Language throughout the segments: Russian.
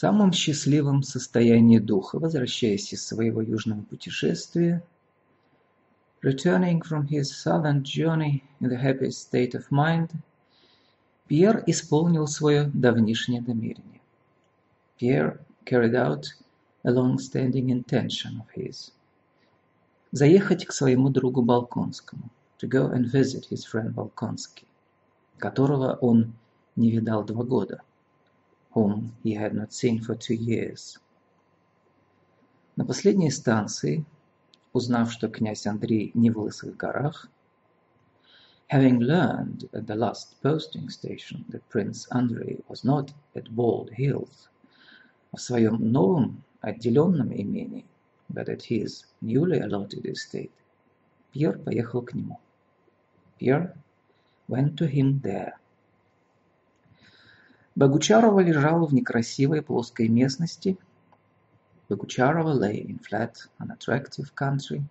Самом счастливом состоянии духа, возвращаясь из своего южного путешествия, returning from his southern journey in the happiest state of mind, Пьер исполнил свое давнишнее намерение. Pierre carried out a long-standing intention of his. Заехать к своему другу Балконскому, to go and visit his friend Balkonsky, которого он не видал два года – whom he had not seen for two years. На последней станции, узнав, что князь Андрей не в Лысых горах, having learned at the last posting station that Prince Andrei was not at Bald Hills, в своем новом отделенном имении, but at his newly allotted estate, Пьер поехал к нему. Pierre went to him there. Богучарова лежала в некрасивой плоской местности. Богучарова lay in flat, unattractive country,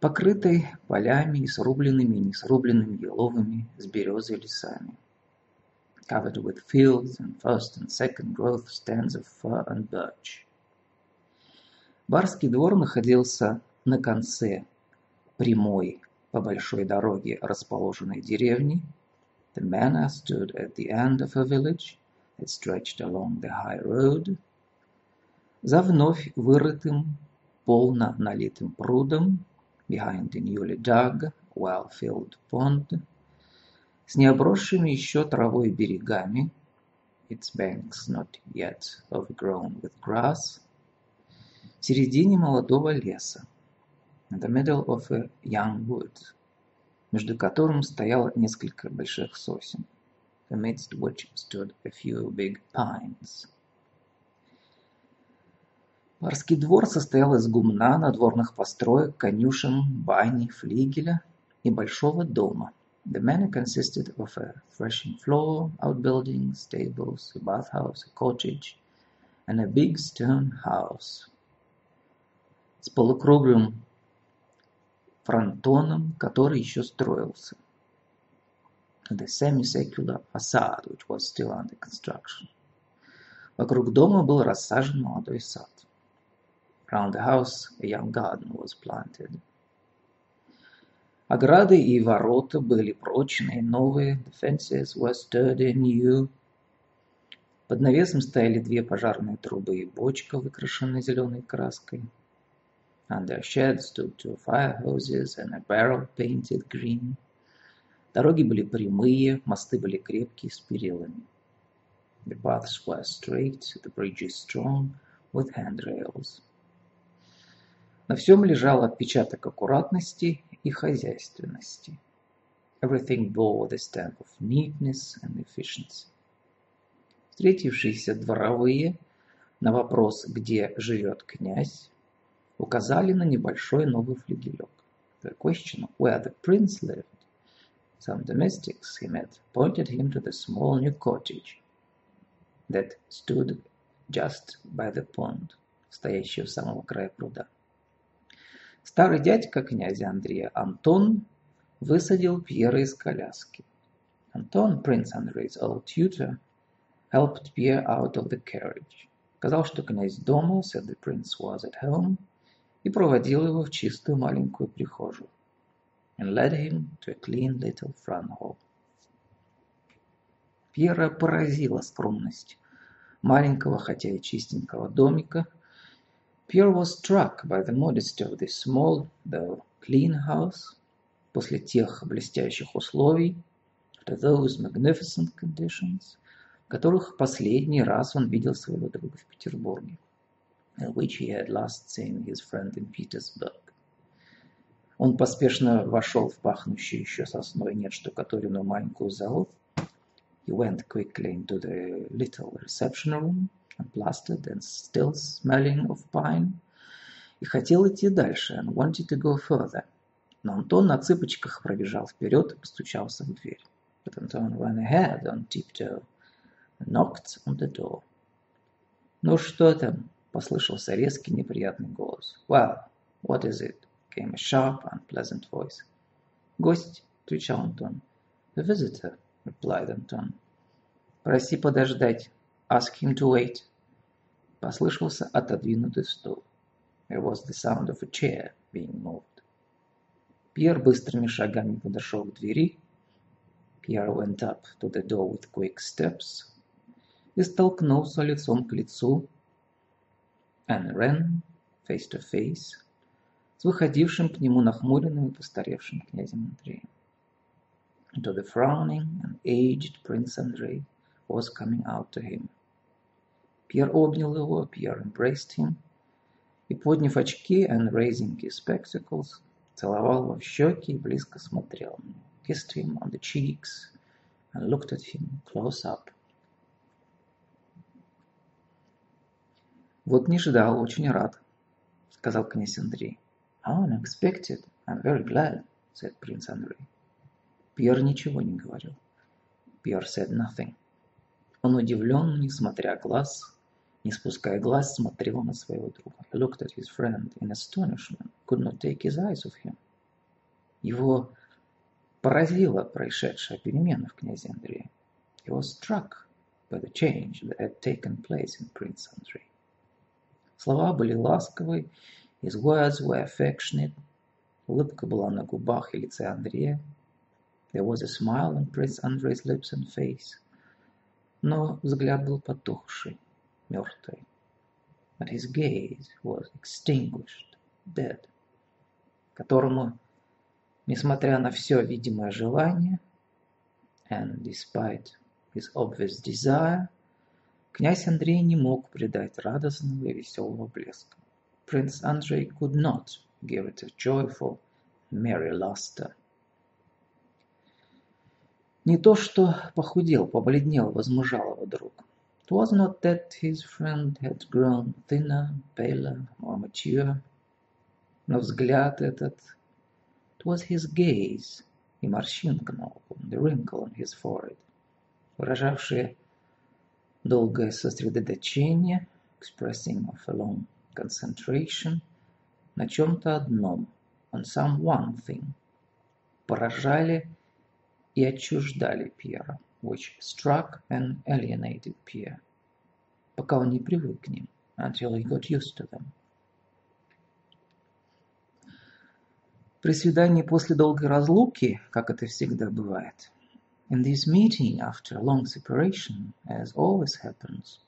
покрытой полями и срубленными и несрубленными еловыми с березой лесами. Covered with fields and first and second growth stands of fir and birch. Барский двор находился на конце прямой по большой дороге расположенной деревни – The manor stood at the end of a village that stretched along the high road. За вновь вырытым, полно налитым прудом, behind the newly dug, well-filled pond, с необросшими еще травой берегами, its banks not yet overgrown with grass, в середине молодого леса, in the middle of a young wood, Между которым стояло несколько больших сосен, amidst which stood a few big pines. Барский двор состоял из гумна, надворных построек, конюшен, бани, флигеля и большого дома. The manor consisted of a threshing floor, outbuildings, stables, a bathhouse, a cottage, and a big stone house. С полукруглым фронтоном, который еще строился. The semicircular facade, which was still under construction. Вокруг дома был рассажен молодой сад. Around the house a young garden was planted. Ограды и ворота были прочные, новые. The fences were sturdy, new. Под навесом стояли две пожарные трубы и бочка, выкрашенная зеленой краской. Under shed stood two fire hoses and a barrel painted green. Дороги были прямые, мосты были крепкие, с перилами. The paths were straight, the bridges strong, with handrails. На всем лежал отпечаток аккуратности и хозяйственности. Everything bore the stamp of neatness and efficiency. Встретившиеся дворовые на вопрос, где живет князь, указали на небольшой новый флигелек. The question where the prince lived. Some domestics he met pointed him to the small new cottage that stood just by the pond, стоящий у самого края пруда. Старый дядька князя Андрея Антон высадил Пьера из коляски. Антон, Prince Andrei's old tutor, helped Pierre out of the carriage. Сказал, что князь дома, said the prince was at home, и проводил его в чистую маленькую прихожую and led him to a clean little front hall. Пьера поразила скромность маленького, хотя и чистенького домика. Pierre was struck by the modesty of this small, though clean house. После тех блестящих условий, after those magnificent conditions, в которых последний раз он видел своего друга в Петербурге which he had last seen his friend in Petersburg. Он поспешно вошел в пахнущую еще сосной нет штукатуренную маленькую залу. He went quickly into the little reception room, plastered and still smelling of pine, и хотел идти дальше and wanted to go further. Но Антон на цыпочках пробежал вперед и постучался в дверь. But Anton ran ahead on tiptoe and knocked on the door. «Ну что там?» – послышался резкий неприятный голос. «Well, what is it?» – came a sharp, unpleasant voice. «Гость», – отвечал Антон. «The visitor», – replied Антон. «Проси подождать. Ask him to wait». Послышался отодвинутый стул. There was the sound of a chair being moved. Пьер быстрыми шагами подошел к двери. Pierre went up to the door with quick steps и столкнулся лицом к лицу and ran face to face с выходившим к нему нахмуренным и постаревшим князем Андреем. To the frowning and aged Prince Andrei was coming out to him. Пьер обнял его, Пьер embraced him – и, подняв очки and raising his spectacles, целовал его в щеки и близко смотрел. Kissed him on the cheeks and looked at him close up. «Вот не ждал, очень рад», — сказал князь Андрей. «How unexpected. I'm very glad», — said Prince Andrei. Пьер ничего не говорил. Пьер said nothing. Он удивлен, несмотря глаз, не спуская глаз, смотрел на своего друга. He looked at his friend in astonishment, could not take his eyes off him. Его поразила происшедшая перемена в князе Андрея. He was struck by the change that had taken place in Prince Andrei. Слова были ласковые, his words were affectionate, улыбка была на губах и лице Андрея. There was a smile on Prince Andrei's lips and face, но взгляд был потухший мертвый. But his gaze was extinguished, dead, которому, несмотря на все видимое желание, and despite his obvious desire, князь Андрей не мог придать радостного и веселого блеска. Prince Andrei could not give it a joyful, merry luster. Не то, что похудел, побледнел, возмужал его друг. It was not that his friend had grown thinner, paler, more mature, но взгляд этот, it was his gaze и морщинка на лбу, the wrinkle on his forehead, выражавшие долгое сосредоточение, expressing of a long concentration, на чем-то одном, on some one thing, поражали и отчуждали Пьера which struck and alienated Pierre, пока он не привык к ним, until he got used to them. При свидании после долгой разлуки, как это всегда бывает, in this meeting after a long separation, as always happens,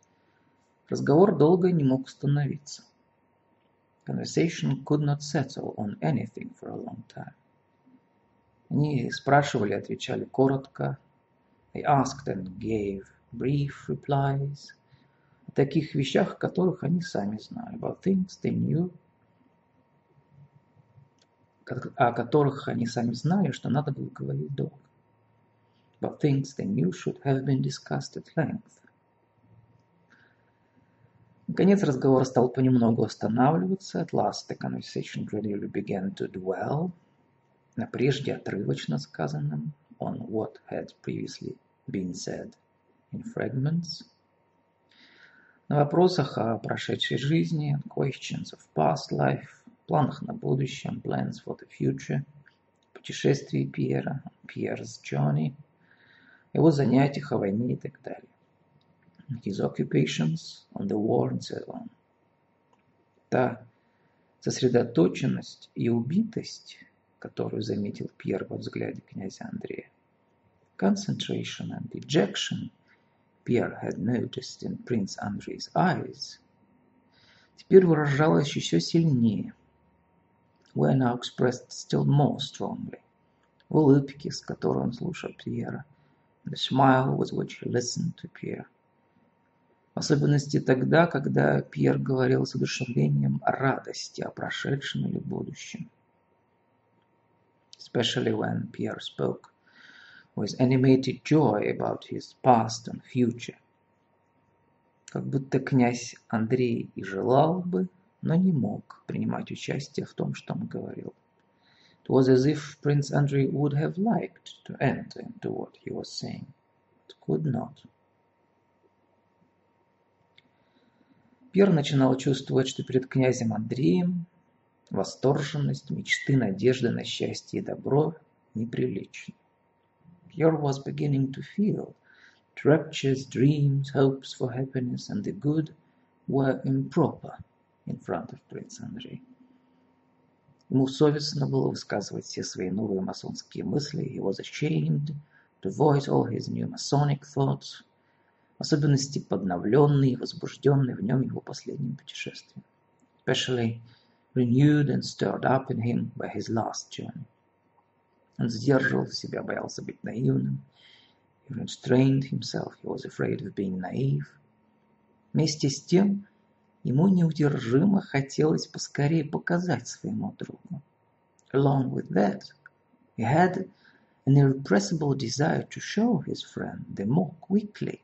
разговор долго не мог остановиться. Conversation could not settle on anything for a long time. Они спрашивали, отвечали коротко, They asked and gave brief replies о таких вещах, которых они сами знали. About things they knew, о которых они сами знали, что надо было говорить долго. About things they knew should have been discussed at length. Наконец разговор стал понемногу останавливаться. At last the conversation gradually began to dwell на прежде отрывочно сказанном on what had previously been said in fragments. На вопросах о прошедшей жизни, questions of past life, планах на будущем, plans for the future, путешествии Пьера, Pierre's journey, его занятиях о войне и так далее. His occupations on the war and so on. Та сосредоточенность и убитость, которую заметил Пьер во взгляде князя Андрея, concentration and dejection. Pierre had noticed in Prince Andrei's eyes, теперь выражалось еще сильнее, were now expressed still more strongly, в улыбке, с которой он слушал Пьера, the smile with which he listened to Pierre. В особенности тогда, когда Пьер говорил с одушевлением о радости, о прошедшем или будущем. Especially when Pierre spoke with animated joy about his past and future. как будто князь Андрей и желал бы, но не мог принимать участие в том, что он говорил. It was as if Prince Andrei would have liked to enter into what he was saying, but could not. Пьер начинал чувствовать, что перед князем Андреем восторженность, мечты, надежды на счастье и добро неприличны. Pierre was beginning to feel that raptures, dreams, hopes for happiness and the good were improper in front of Prince Andrei. Ему совестно было высказывать все свои новые масонские мысли. He was ashamed to voice all his new Masonic thoughts, в особенности подновленный и возбужденный в нем его последним путешествием. Especially renewed and stirred up in him by his last journey. Он сдерживал себя, боялся быть наивным. He restrained himself, he was afraid of being naive. Вместе с тем, ему неудержимо хотелось поскорее показать своему другу. Along with that, he had an irrepressible desire to show his friend the more quickly,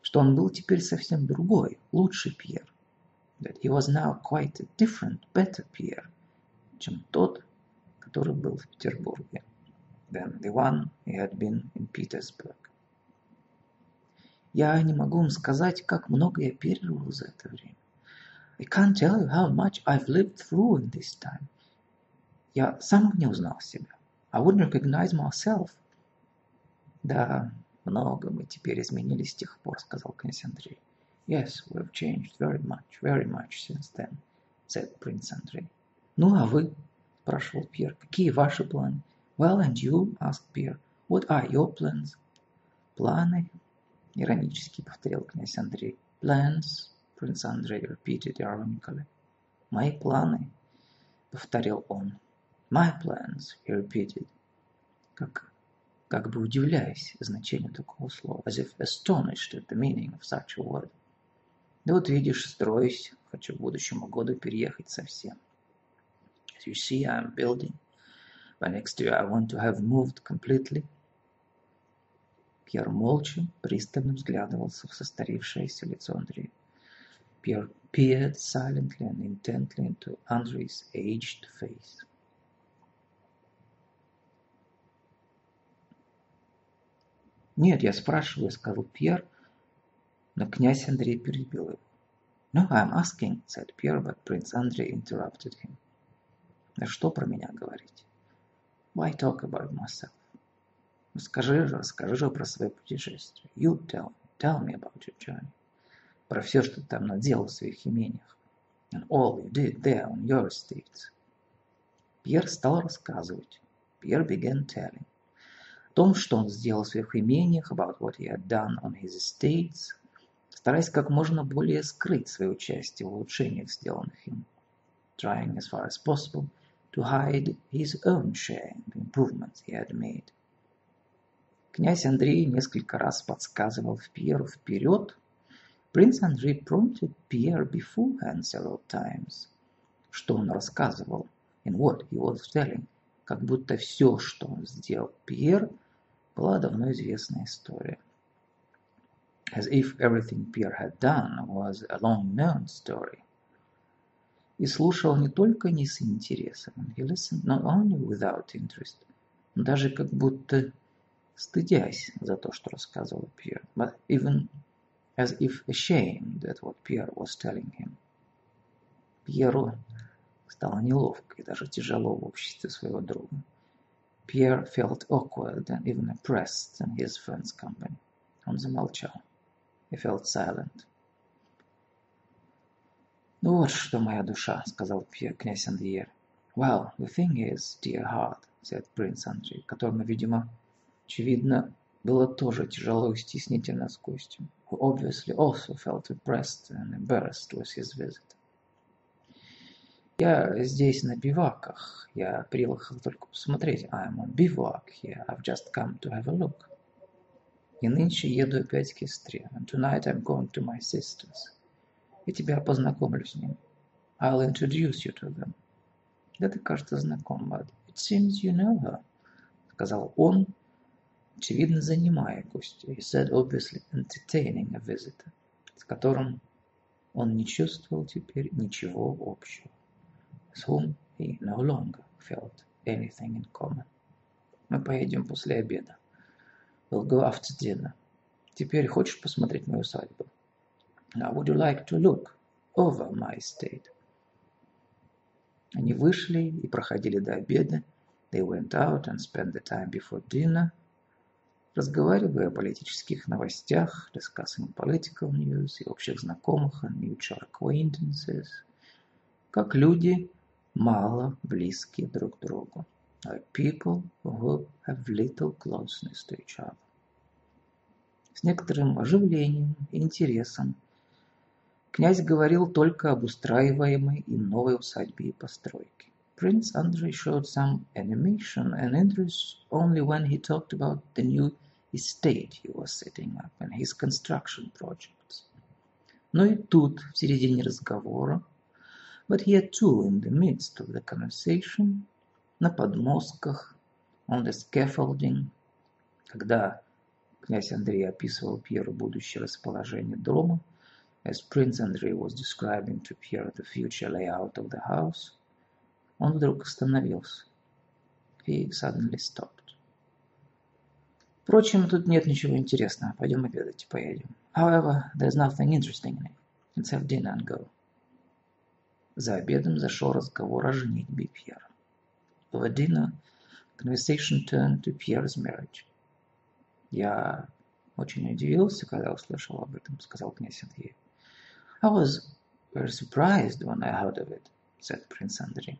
что он был теперь совсем другой, лучший Пьер. That he was now quite a different, better Pierre, чем тот, который был в Петербурге, than the one he had been in Petersburg. Я не могу вам сказать, как много я пережил за это время. I can't tell you how much I've lived through in this time. Я сам не узнал себя. I wouldn't recognize myself. Да, много мы теперь изменились с тех пор, сказал князь Андрей. Yes, we've changed very much, very much since then, said Prince Andrei. Ну, а вы? спрашивал Пьер. Какие ваши планы? Well, and you? asked Pierre. What are your plans? Планы? Иронически повторил князь Андрей. Plans? Prince Andrei repeated ironically. Мои планы? Повторил он. My plans, he repeated. Как, как бы удивляясь значению такого слова, as if astonished at the meaning of such a word. Да вот видишь, строюсь, хочу к будущему году переехать совсем. As you see, I'm building. By next year I want to have moved completely. Пьер молча, пристально взглядывался в состарившееся лицо Андрея. Peered silently and intently into Andrei's aged face. «Нет, я спрашиваю», — сказал Пьер, но князь Андрей перебил его. «No, I'm asking», — said Pierre, but Prince Andrei interrupted him. «Да что про меня говорить? Why talk about myself? Ну скажи же, расскажи же про свое путешествие. You tell, tell me about your journey. Про все, что ты там наделал в своих имениях. And all you did there on your estates. Пьер стал рассказывать. Пьер began telling. О том, что он сделал в своих имениях, about what he had done on his estates, стараясь как можно более скрыть свое участие в улучшениях, сделанных им. Trying as far as possible to hide his own share in the improvements he had made. Князь Андрей несколько раз подсказывал Пьеру вперед. Принц Андрей prompted Pierre beforehand several times. Что он рассказывал, in what he was telling, как будто все, что он сделал Пьер, была давно известная история. As if everything Pierre had done was a long-known story. И слушал не только не с интересом, he listened not only without interest, но даже как будто стыдясь за то, что рассказывал Пьер, but even as if ashamed at what Pierre was telling him. Пьеру стало неловко и даже тяжело в обществе своего друга. Pierre felt awkward and even oppressed in his friend's company. Он замолчал. He felt silent. «Ну вот что, моя душа», — сказал князь Андриер. «Well, the thing is, dear heart», — said Prince Andrei, которому, видимо, очевидно, было тоже тяжело и стеснительно с гостем, who obviously also felt oppressed and embarrassed with his visit. «Я здесь на биваках. Я приехал только посмотреть. I'm on bivouac here. I've just come to have a look. И нынче еду опять к сестре. And tonight I'm going to my sister's. Я тебя познакомлю с ним. I'll introduce you to them. Да ты, кажется, знаком, but it seems you know her, сказал он, очевидно занимая гостя. He said, obviously entertaining a visitor. с которым он не чувствовал теперь ничего общего, с whom he no longer felt anything in common. Мы поедем после обеда. We'll go after dinner. Теперь хочешь посмотреть мою усадьбу? Now, would you like to look over my estate? Они вышли и проходили до обеда. They went out and spent the time before dinner, разговаривая о политических новостях, discussing political news и общих знакомых and mutual acquaintances, как люди, мало близкие друг к другу, like people who have little closeness to each other. С некоторым оживлением и интересом Князь говорил только об устраиваемой им новой усадьбе и постройке. Prince Andrei showed some animation and interest only when he talked about the new estate he was setting up and his construction projects. Но и тут, в середине разговора, but here too, in the midst of the conversation, на подмостках, on the scaffolding, когда князь Андрей описывал Пьеру будущее расположение дома, As Prince Andrei was describing to Pierre the future layout of the house, он вдруг остановился. He suddenly stopped. Впрочем, тут нет ничего интересного. Пойдем обедать, поедем. However, there's nothing interesting in it. Let's have dinner and go. За обедом зашел разговор о женитьбе Пьера. Over dinner, conversation turned to Pierre's marriage. Я очень удивился, когда услышал об этом, сказал князь Андрей. I was very surprised when I heard of it, said Prince Andrei.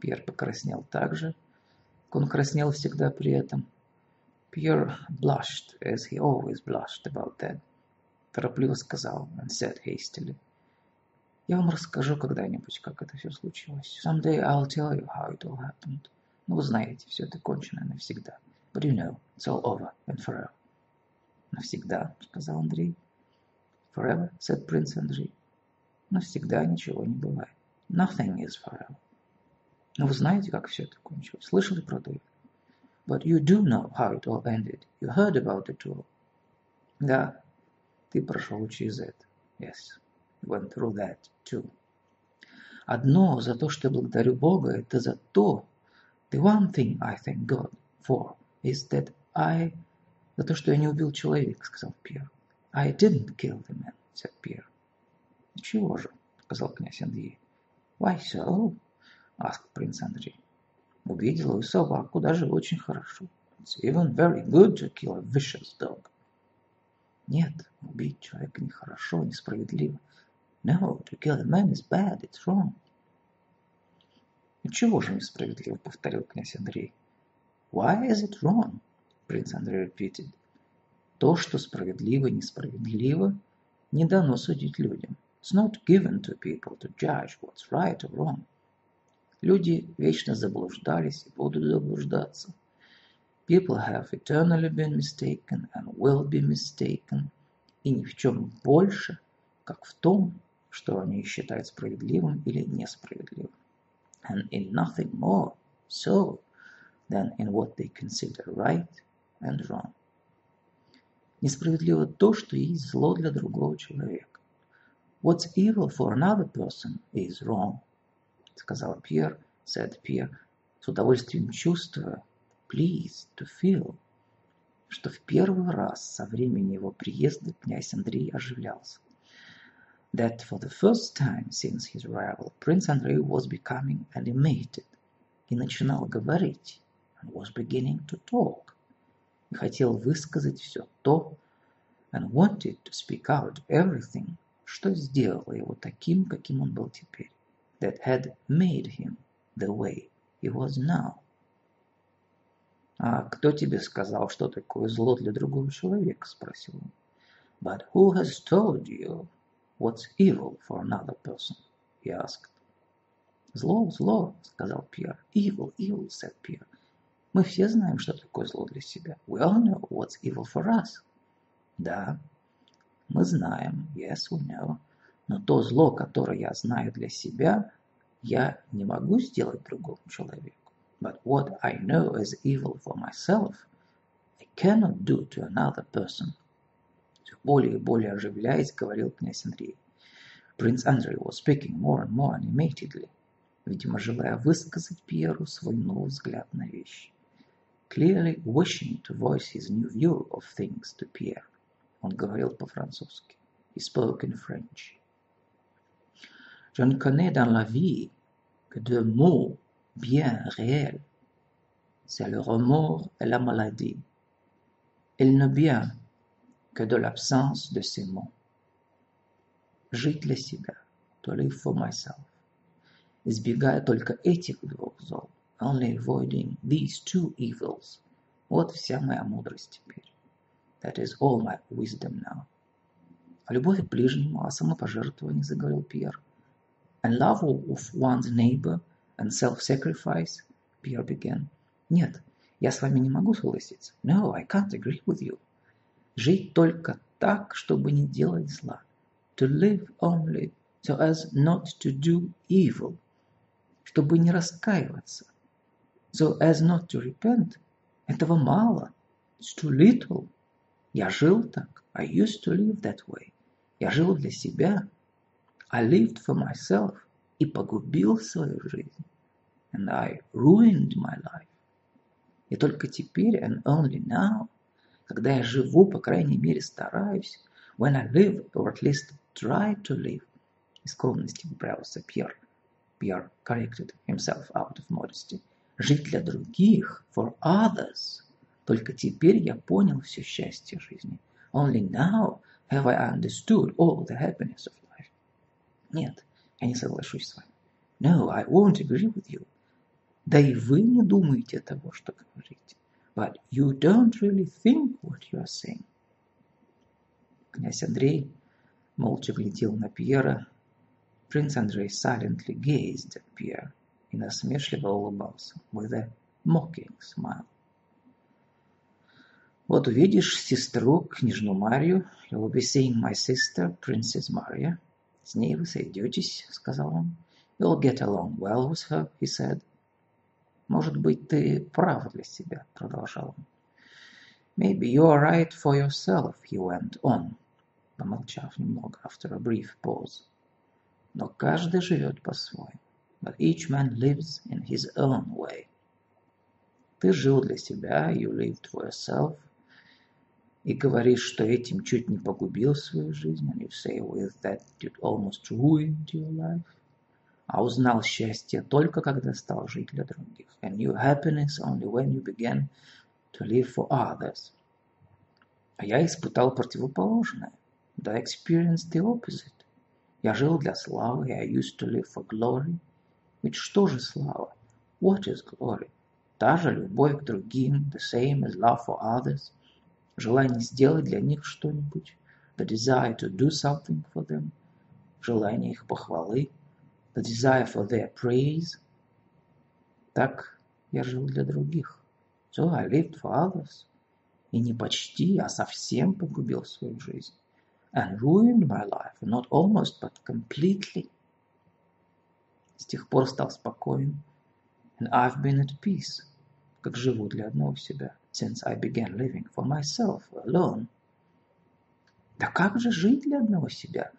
Пьер покраснел так же, как он краснел всегда при этом. Pierre blushed, as he always blushed about that. Торопливо сказал and said hastily. Я вам расскажу когда-нибудь, как это все случилось. Someday I'll tell you how it all happened. Ну, вы знаете, все это кончено навсегда. But you know, it's all over and forever. Навсегда, сказал Андрей. Forever, said Prince Andrei. Навсегда ничего не бывает. Nothing is forever. Но вы знаете, как все это кончилось? Слышали про это? But you do know how it all ended. You heard about it all. Да, ты прошел через это. Yes, went through that too. Одно за то, что я благодарю Бога, это за то, the one thing I thank God for is that I, за то, что я не убил человека, сказал Пьер. I didn't kill the man, said Pierre. Чего же, сказал князь Андрей. Why so? asked Prince Andrei. Убить злую собаку даже очень хорошо. It's even very good to kill a vicious dog. Нет, убить человека нехорошо, несправедливо. No, to kill a man is bad, it's wrong. И чего же несправедливо, повторил князь Андрей. Why is it wrong? Prince Andrei repeated. То, что справедливо и несправедливо, не дано судить людям. It's not given to people to judge what's right or wrong. Люди вечно заблуждались и будут заблуждаться. People have eternally been mistaken and will be mistaken. И ни в чем больше, как в том, что они считают справедливым или несправедливым. And in nothing more so than in what they consider right and wrong. Несправедливо то, что есть зло для другого человека. What's evil for another person is wrong, сказал Пьер, said Пьер, с удовольствием чувствуя, pleased to feel, что в первый раз со времени его приезда князь Андрей оживлялся. That for the first time since his arrival, Prince Andrei was becoming animated и начинал говорить, and was beginning to talk и хотел высказать все то, and wanted to speak out everything, что сделало его таким, каким он был теперь, that had made him the way he was now. «А кто тебе сказал, что такое зло для другого человека?» – спросил он. «But who has told you what's evil for another person?» – he asked. «Зло, зло», – сказал Пьер. «Evil, evil», – said Pierre. Мы все знаем, что такое зло для себя. We all know what's evil for us. Да, мы знаем. Yes, we know. Но то зло, которое я знаю для себя, я не могу сделать другому человеку. But what I know as evil for myself, I cannot do to another person. Все более и более оживляясь, говорил князь Андрей. Prince Andrei was speaking more and more animatedly, видимо, желая высказать Пьеру свой новый взгляд на вещи. Clearly wishing to voice his new view of things to Pierre. Он говорил по-французски. He spoke in French. Je ne connais dans la vie que deux mots bien réels. C'est le remords et la maladie. Il ne vient que de l'absence de ces mots. Жить для себя, to live for myself. Избегая только этих двух зол, only avoiding these two evils. Вот вся моя мудрость теперь. That is all my wisdom now. А любовь к ближнему, а самопожертвование, заговорил Пьер. And love of one's neighbor and self-sacrifice, Pierre began. Нет, я с вами не могу согласиться. No, I can't agree with you. Жить только так, чтобы не делать зла. To live only so as not to do evil. Чтобы не раскаиваться. So as not to repent. Этого мало. It's too little. Я жил так. I used to live that way. Я жил для себя. I lived for myself. И погубил свою жизнь. And I ruined my life. И только теперь, and only now, когда я живу, по крайней мере стараюсь, when I live, or at least try to live, из скромности поправился Пьер. Пьер corrected himself out of modesty. Жить для других, for others, только теперь я понял все счастье жизни. Only now have I understood all the happiness of life. Нет, я не соглашусь с вами. No, I won't agree with you. Да и вы не думаете того, что говорите. But you don't really think what you are saying. Князь Андрей молча глядел на Пьера. Принц Андрей silently gazed at Pierre и насмешливо улыбался, with a mocking smile. Вот увидишь сестру, княжну Марию. You will be seeing my sister, Princess Maria. С ней вы сойдетесь, сказал он. You'll get along well with her, he said. Может быть, ты прав для себя, продолжал он. Maybe you are right for yourself, he went on, помолчав немного, after a brief pause. Но каждый живет по-своему. But each man lives in his own way. Ты жил для себя, you lived for yourself, и говоришь, что этим чуть не погубил свою жизнь, and you say with that you almost ruined your life, а узнал счастье только когда стал жить для других, and knew happiness only when you began to live for others. А я испытал противоположное, I experienced the opposite. Я жил для славы, I used to live for glory. Ведь что же слава? What is glory? Та же любовь к другим, the same as love for others – желание сделать для них что-нибудь, the desire to do something for them, желание их похвалы, the desire for their praise. Так я жил для других. So I lived for others. И не почти, а совсем погубил свою жизнь. And ruined my life, not almost, but completely. С тех пор стал спокоен. And I've been at peace, как живу для одного себя since I began living for myself alone. Да как же жить для одного себя?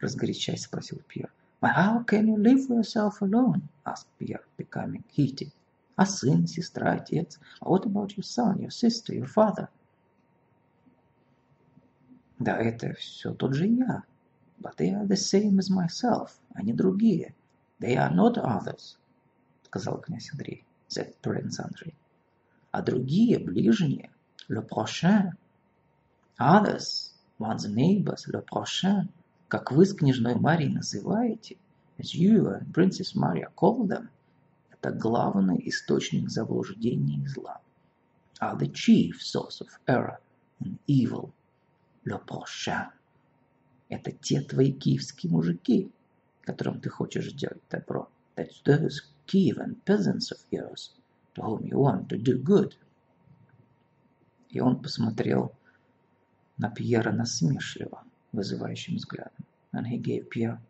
Разгорячаясь, спросил Пьер. But how can you live for yourself alone? asked Pierre, becoming heated. А сын, сестра, отец? What about your son, your sister, your father? Да это все тот же я. But they are the same as myself. Они другие. They are not others, сказал князь Андрей, said Prince Andrei а другие, ближние, le prochain, others, one's neighbors, le prochain, как вы с княжной Марией называете, as you and Princess Maria call them, это главный источник заблуждения и зла, are the chief source of error and evil, le prochain. Это те твои киевские мужики, которым ты хочешь сделать добро. That's those Kievan peasants of yours to whom you want to do good. И он посмотрел на Пьера насмешливо, вызывающим взглядом. And he gave Pierre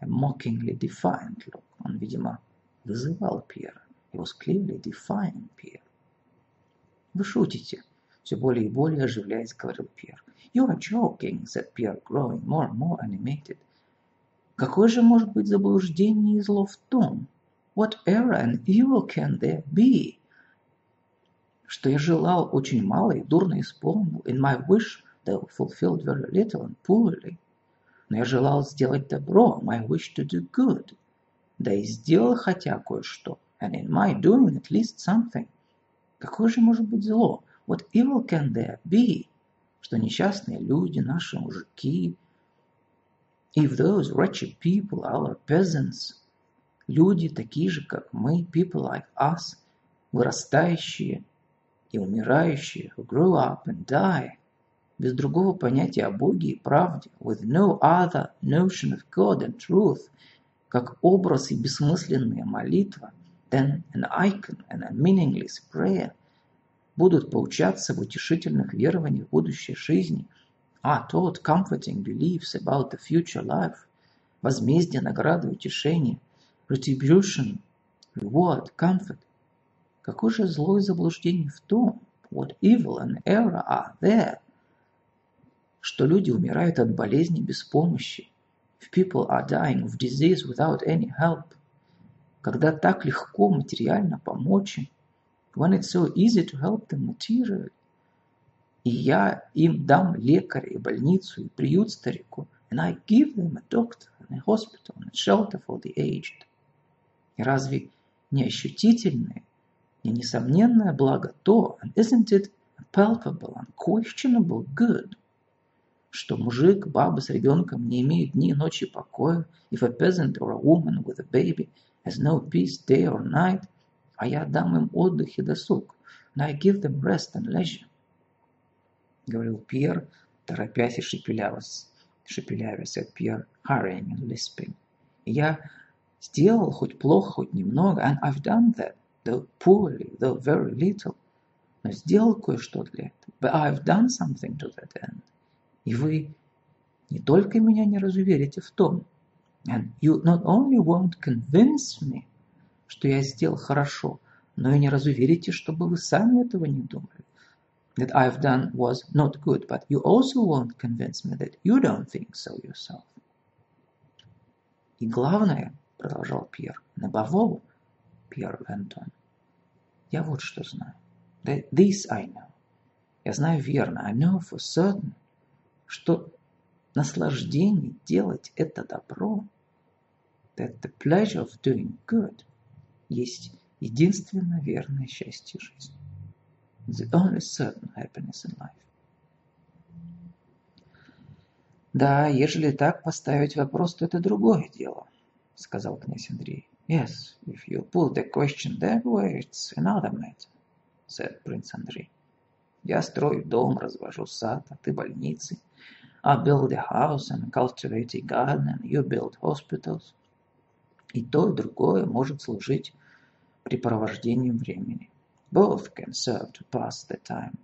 a mockingly defiant look. Он, видимо, вызывал Пьера. He was clearly defying Pierre. Вы шутите. Все более и более оживляясь, говорил Пьер. You are joking, said Pierre, growing more and more animated. Какое же может быть заблуждение и зло в том? What error and evil can there be? Что я желал очень мало и дурно исполнил. In my wish, though fulfilled very little and poorly. Но я желал сделать добро. My wish to do good. Да и сделал хотя кое-что. And in my doing at least something. Какое же может быть зло? What evil can there be? Что несчастные люди, наши мужики, if those wretched people, our peasants, люди такие же, как мы, people like us, вырастающие и умирающие, who grow up and die, без другого понятия о Боге и правде, with no other notion of God and truth, как образ и бессмысленная молитва, then an icon and a meaningless prayer – будут поучаться в утешительных верованиях будущей жизни, are taught comforting beliefs about the future life, возмездие, награды, утешение, retribution, reward, comfort. Какое же зло и заблуждение в том, what evil and error are there, что люди умирают от болезни без помощи, if people are dying of disease without any help, когда так легко материально помочь им, when it's so easy to help them materially. И я им дам лекаря и больницу, и приют старику. And I give them a doctor and a hospital and a shelter for the aged. И разве не ощутительное, не несомненное благо то, and isn't it palpable, unquestionable good, что мужик, баба с ребенком не имеют дни и ночи покоя, if a peasant or a woman with a baby has no peace day or night – а я дам им отдых и досуг. And I give them rest and leisure. Говорил Пьер, торопясь и шепелявясь, шепелявясь от Пьер, hurrying and lisping. И я сделал хоть плохо, хоть немного, and I've done that, though poorly, though very little, но сделал кое-что для этого. But I've done something to that end. И вы не только меня не разуверите в том, and you not only won't convince me что я сделал хорошо, но и не разуверите, чтобы вы сами этого не думали. That I've done was not good, but you also won't convince me that you don't think so yourself. И главное, продолжал Пьер, на Бавову, Пьер Вентон, я вот что знаю. This I know. Я знаю верно, I know for certain, что наслаждение делать это добро, that the pleasure of doing good есть единственно верное счастье жизни. The only certain happiness in life. Да, ежели так поставить вопрос, то это другое дело, сказал князь Андрей. Yes, if you put the question that way, it's another matter, said Prince Andrei. Я строю дом, развожу сад, а ты больницы. I build a house and cultivate a garden, and you build hospitals. И то, и другое может служить препровождением времени. Both can serve to pass the time.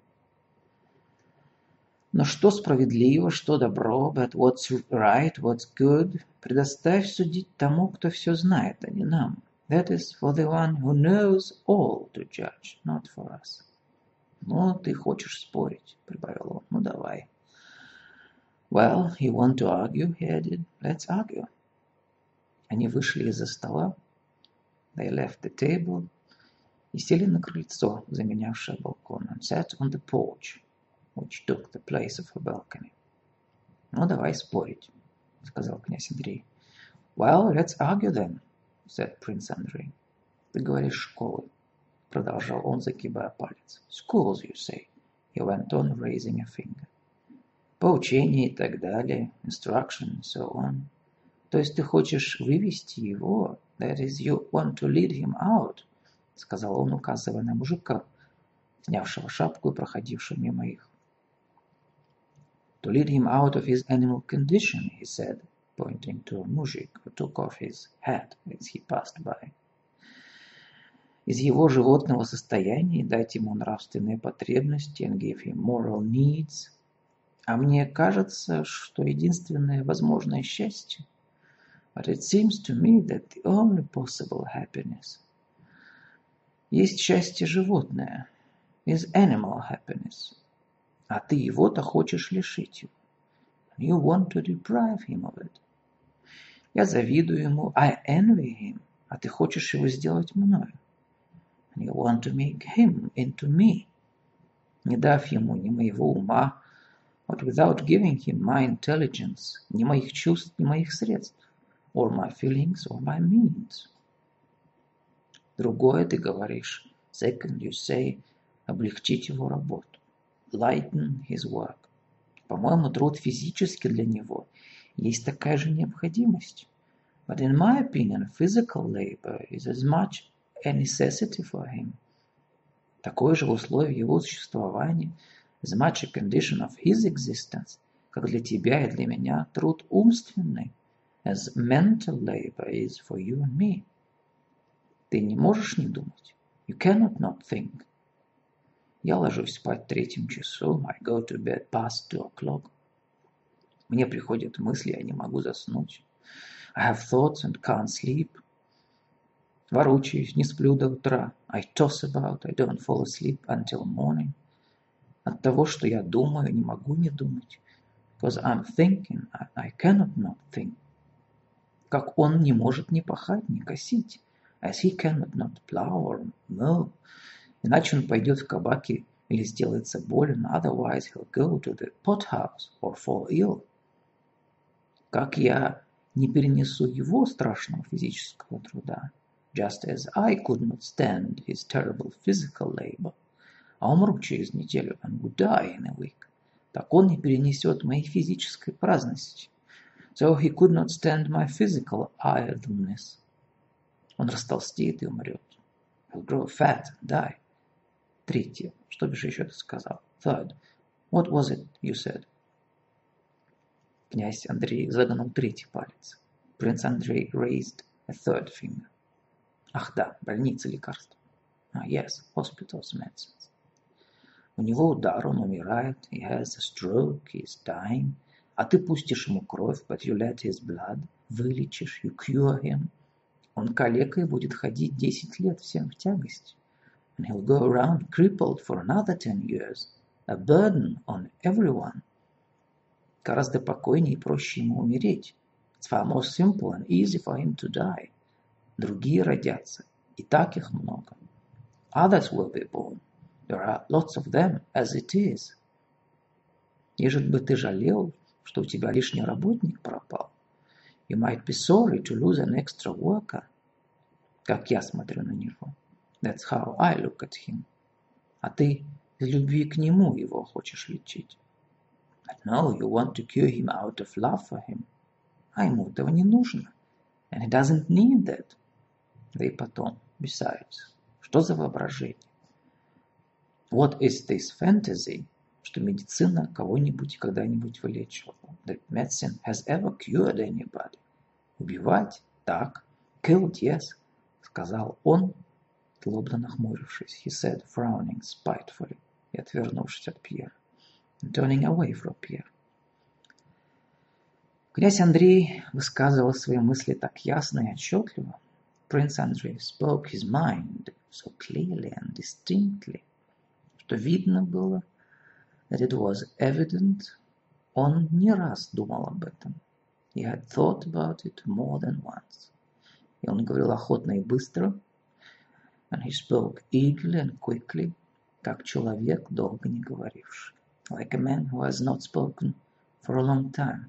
Но что справедливо, что добро, but what's right, what's good, предоставь судить тому, кто все знает, а не нам. That is for the one who knows all to judge, not for us. Ну, ты хочешь спорить, прибавил он. Ну, давай. Well, you want to argue, he added. Let's argue. Они вышли из-за стола, They left the table и сели на крыльцо, заменявшее балкон, and sat on the porch, which took the place of a balcony. «Ну, давай спорить», — сказал князь Андрей. «Well, let's argue then», — said Prince Andrei. «Ты говоришь школы», — продолжал он, загибая палец. «Schools, you say», — he went on, raising a finger. «Поучение и так далее, instruction and so on». То есть ты хочешь вывести его That is, you want to lead him out, сказал он, указывая на мужика, снявшего шапку и проходившего мимо их. To lead him out of his animal condition, he said, pointing to a mujik who took off his hat as he passed by. Из его животного состояния дать ему нравственные потребности and give him moral needs. А мне кажется, что единственное возможное счастье But it seems to me that the only possible happiness есть счастье животное, is animal happiness, а ты его-то хочешь лишить. You want to deprive him of it. Я завидую ему, I envy him, а ты хочешь его сделать мною. You want to make him into me, не дав ему ни моего ума, but without giving him my intelligence, ни моих чувств, ни моих средств, or my feelings, or my means. Другое ты говоришь. Second, you say, облегчить его работу. Lighten his work. По-моему, труд физически для него есть такая же необходимость. But in my opinion, physical labor is as much a necessity for him. Такое же условие его существования, as much a condition of his existence, как для тебя и для меня труд умственный, as mental labor is for you and me. Ты не можешь не думать. You cannot not think. Я ложусь спать в третьем часу. I go to bed past two o'clock. Мне приходят мысли, я не могу заснуть. I have thoughts and can't sleep. Ворочаюсь, не сплю до утра. I toss about, I don't fall asleep until morning. От того, что я думаю, не могу не думать. Because I'm thinking, I cannot not think. Как он не может не пахать, не косить as he cannot not plow or mow. Иначе он пойдет в кабаки или сделается болен, otherwise he'll go to the pothouse or fall ill. Как я не перенесу его страшного физического труда, just as I could not stand his terrible physical labor, а умру через неделю, and would die in a week, так он не перенесет моей физической праздности. So he could not stand my physical idleness. Он растолстеет и умрет. He'll grow fat and die. Третье. Что бишь еще ты сказал? Third. What was it you said? Князь Андрей загнул третий палец. Принц Андрей raised a third finger. Ах да, больница лекарств. Ah, yes, hospitals, medicines. У него удар, он умирает. He has a stroke, he is dying. А ты пустишь ему кровь, but you let his blood. Вылечишь, you cure him. Он калекой будет ходить десять лет всем в тягость. And he'll go around crippled for another ten years, a burden on everyone. Гораздо покойнее и проще ему умереть. It's far more simple and easy for him to die. Другие родятся, и так их много. Others will be born. There are lots of them, as it is. Ежели бы ты жалел, что у тебя лишний работник пропал, You might be sorry to lose an extra worker. Как я смотрю на него. That's how I look at him. А ты из любви к нему его хочешь лечить. But no, you want to cure him out of love for him. А ему этого не нужно. And he doesn't need that. Да и потом, besides, что за воображение? What is this fantasy? что медицина кого-нибудь когда-нибудь вылечивала. That medicine has ever cured anybody. Убивать? Так. Killed, yes, сказал он, злобно нахмурившись. He said, frowning spitefully, и отвернувшись от Пьера. Turning away from Pierre. Князь Андрей высказывал свои мысли так ясно и отчетливо. Prince Andrei spoke his mind so clearly and distinctly, что видно было, that it was evident, он не раз думал об этом. He had thought about it more than once. И он говорил охотно и быстро, and he spoke eagerly and quickly, как человек, долго не говоривший. Like a man who has not spoken for a long time.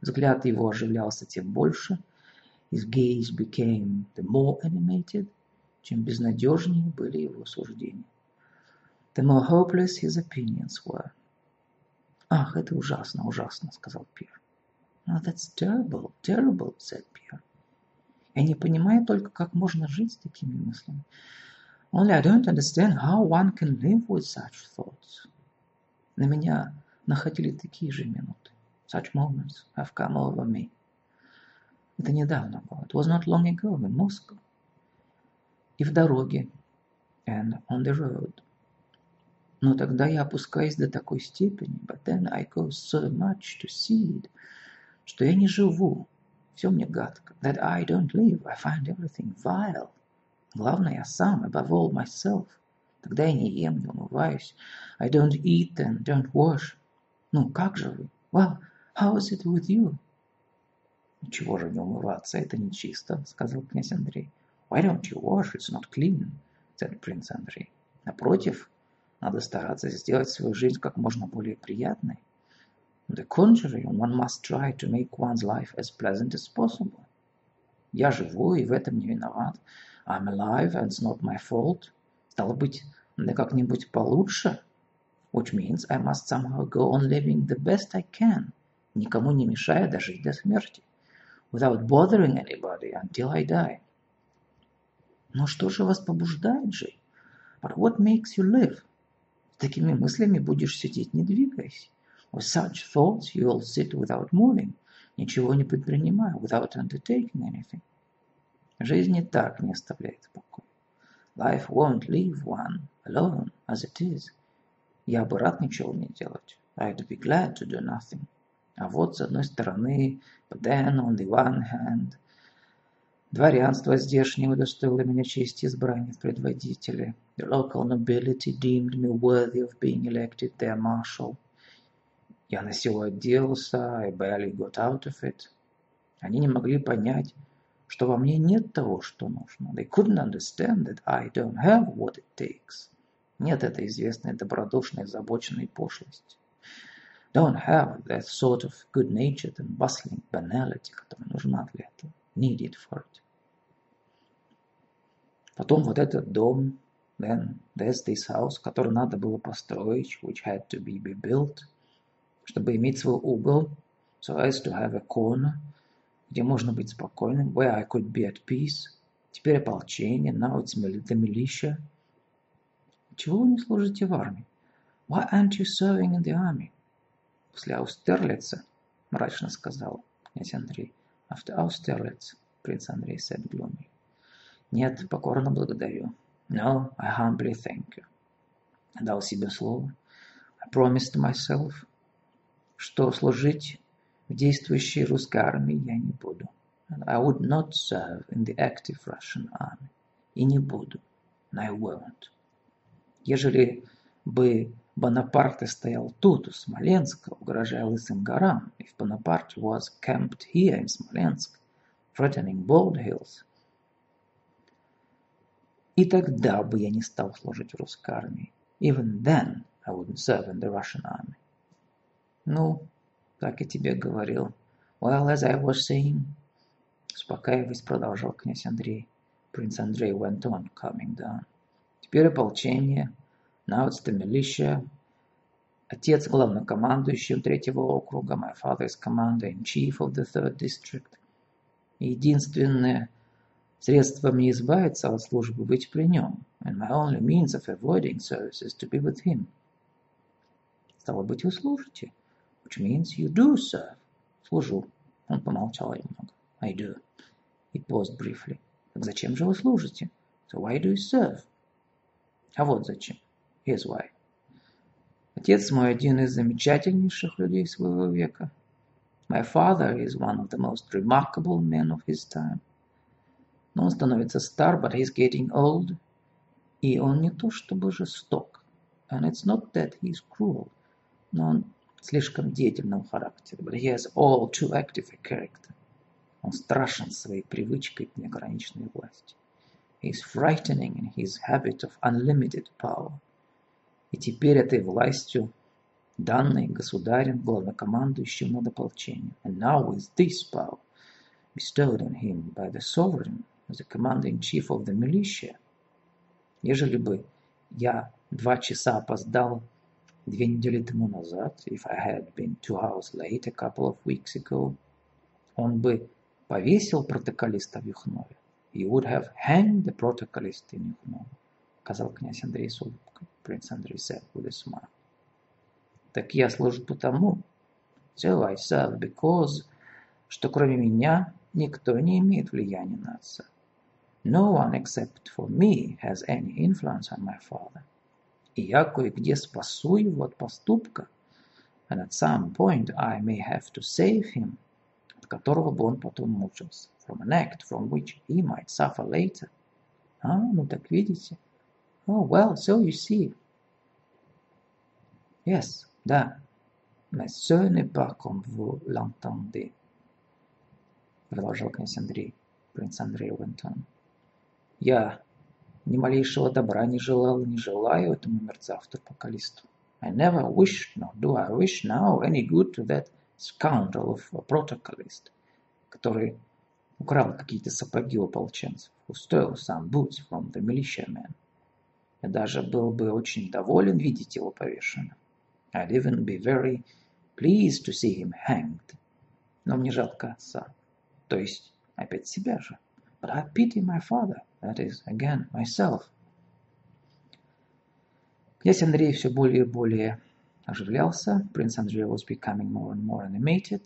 Взгляд его оживлялся тем больше, his gaze became the more animated, чем безнадежнее были его суждения the more hopeless his opinions were. «Ах, это ужасно, ужасно», — сказал Пьер. «Oh, that's terrible, terrible», — said Pierre. «Я не понимаю только, как можно жить с такими мыслями. Only I don't understand how one can live with such thoughts». На меня находили такие же минуты. Such moments have come over me. Это недавно было. It was not long ago in Moscow. И в дороге. And on the road. Но тогда я опускаюсь до такой степени, but then I go so much to seed, что я не живу, все мне гадко, that I don't live, I find everything vile. Главное, я сам, above all myself, Тогда я не ем, не умываюсь. I don't eat and don't wash. Ну, как же вы? Well, how is it with you? Чего же не умываться, это нечисто, сказал князь Андрей. Why don't you wash? It's not clean, said принц Андрей. Напротив, надо стараться сделать свою жизнь как можно более приятной. On the contrary, one must try to make one's life as pleasant as possible. Я живу, и в этом не виноват. I'm alive, and it's not my fault. Стало быть, да как-нибудь получше. Which means I must somehow go on living the best I can, никому не мешая дожить до смерти. Without bothering anybody until I die. Но что же вас побуждает жить? But what makes you live? С такими мыслями будешь сидеть, не двигаясь. With such thoughts you will sit without moving, ничего не предпринимая, without undertaking anything. Жизнь не так не оставляет покоя. Life won't leave one alone as it is. Я бы рад ничего не делать. I'd be glad to do nothing. А вот с одной стороны, but then on the one hand, дворянство здешнее удостоило меня чести избрания в предводители. The local nobility deemed me worthy of being elected their marshal. Я на силу отделался, I barely got out of it. Они не могли понять, что во мне нет того, что нужно. They couldn't understand that I don't have what it takes. Нет этой известной добродушной, озабоченной пошлости. Don't have that sort of good-natured and bustling banality, которая нужна для этого. Needed for it. Потом вот этот дом, then there's this house, который надо было построить, which had to be built, чтобы иметь свой угол, so as to have a corner, где можно быть спокойным, where I could be at peace. Теперь ополчение, now it's the militia. Чего вы не служите в армии? Why aren't you serving in the army? После Аустерлица, мрачно сказал князь Андрей. After Austerlitz, принц Андрей said gloomy. Нет, покорно благодарю. No, I humbly thank you. Дал себе слово. I promised myself, что служить в действующей русской армии я не буду. And I would not serve in the active Russian army. И не буду. And I won't. Ежели бы Бонапарте стоял тут, у Смоленска, угрожая Лысым горам, if Bonaparte was camped here in Smolensk, threatening Bald Hills, и тогда бы я не стал служить в русской армии. Even then I wouldn't serve in the Russian army. Ну, как я тебе говорил. Well, as I was saying, успокаиваясь, продолжал князь Андрей. Принц Андрей went on, coming down. Теперь ополчение. Now it's the militia. Отец главнокомандующим третьего округа. My father is commander-in-chief of the third district. Единственное средство мне избавиться от службы быть при нем. And my only means of avoiding service is to be with him. Стало быть, вы служите. Which means you do serve. Служу. Он помолчал немного. I do. He paused briefly. Так зачем же вы служите? So why do you serve? А вот зачем. Here's why. Отец мой один из замечательнейших людей своего века. My father is one of the most remarkable men of his time. Но он становится стар, but he's getting old. И он не то чтобы жесток. And it's not that he's cruel. Но он слишком деятельного характера. But he has all too active a character. Он страшен своей привычкой к неограниченной власти. He is frightening in his habit of unlimited power. И теперь этой властью, данной государем, главнокомандующим над ополчением, and now with this power, bestowed on him by the sovereign as the commander-in-chief of the militia, ежели бы я два часа опоздал две недели тому назад, if I had been two hours late a couple of weeks ago, он бы повесил протоколиста в Юхнове. He would have hanged the protocolist in Юхнове, сказал князь Андрей с улыбкой. Prince Andrei said with a smile. Так я служу потому, so I serve because, что кроме меня никто не имеет влияния на отца. No one except for me has any influence on my father. И я кое-где спасу его от поступка, and at some point I may have to save him, от которого бы он потом мучился, from an act from which he might suffer later. А, ну так видите. Oh, well, so you see. Yes, да. Mais ce n'est pas comme vous l'entendez. Продолжал князь Андрей. Принц Андрей went on. Я ни малейшего добра не желал не желаю этому мерзавцу-покалисту. I never wished, nor do I wish now, any good to that scoundrel of a protocolist, который украл какие-то сапоги у ополченцев, who stole some boots from the militiamen. Я даже был бы очень доволен видеть его повешенным. I'd even be very pleased to see him hanged. Но мне жалко отца. То есть опять себя же. But I pity my father, that is, again, myself. Князь Андрей все более и более оживлялся. Принц Андрей was becoming more and more animated.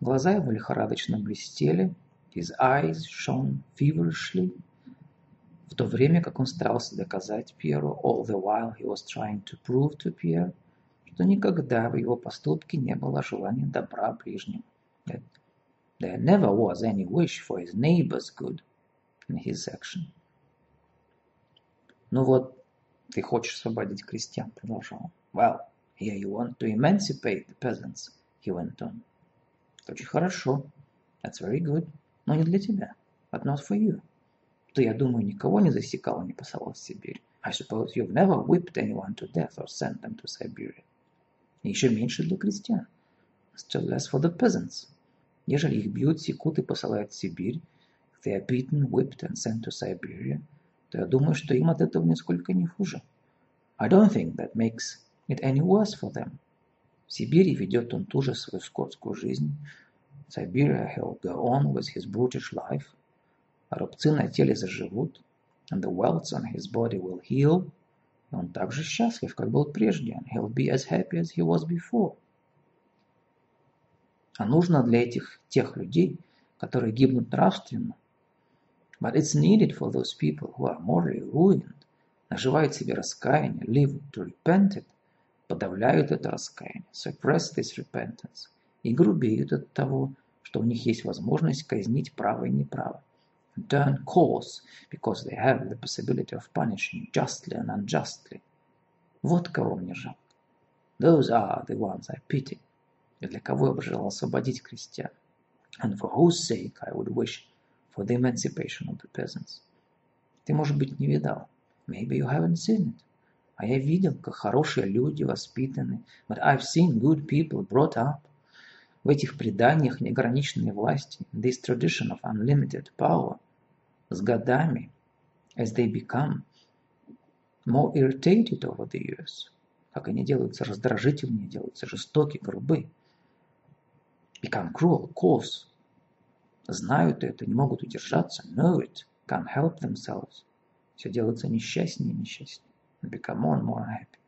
Глаза его лихорадочно блестели. His eyes shone feverishly. В то время, как он старался доказать Пьеру, all the while he was trying to prove to Pierre, что никогда в его поступке не было желания добра ближнему. That there never was any wish for his neighbor's good in his action. Ну вот, ты хочешь освободить крестьян, продолжал он. Well, here you want to emancipate the peasants, he went on. Это очень хорошо. That's very good. Но не для тебя. But not for you. Ты, я думаю, никого не засекал и не посылал в Сибирь. I suppose you've never whipped anyone to death or sent them to Siberia. И еще меньше для крестьян. Still less for the peasants. Ежели их бьют, секут и посылают в Сибирь, they are beaten, whipped and sent to Siberia, то я думаю, что им от этого нисколько не хуже. I don't think that makes it any worse for them. В Сибири ведет он ту же свою скотскую жизнь. Siberia he'll go on with his brutish life. А рубцы на теле заживут. And the welts on his body will heal. И он так же счастлив, как был прежде. And he'll be as happy as he was before. А нужно для этих тех людей, которые гибнут нравственно. But it's needed for those people who are morally ruined, наживают себе раскаяние, live to repent it, подавляют это раскаяние, suppress this repentance, и грубеют от того, что у них есть возможность казнить право и неправо. Turn coarse, because they have the possibility of punishing justly and unjustly. Вот кого мне жалко. Those are the ones I pity. И для кого я бы желал освободить крестьян. And for whose sake I would wish for the emancipation of the peasants. Ты, может быть, не видал. Maybe you haven't seen it. А я видел, как хорошие люди воспитаны. But I've seen good people brought up. В этих преданиях неограниченной власти, this tradition of unlimited power, с годами, as they become more irritated over the years, как они делаются раздражительнее, делаются жестокие, грубы, become cruel, coarse, знают это, не могут удержаться, know it, can't help themselves, все делается несчастнее и несчастнее, become more and more unhappy.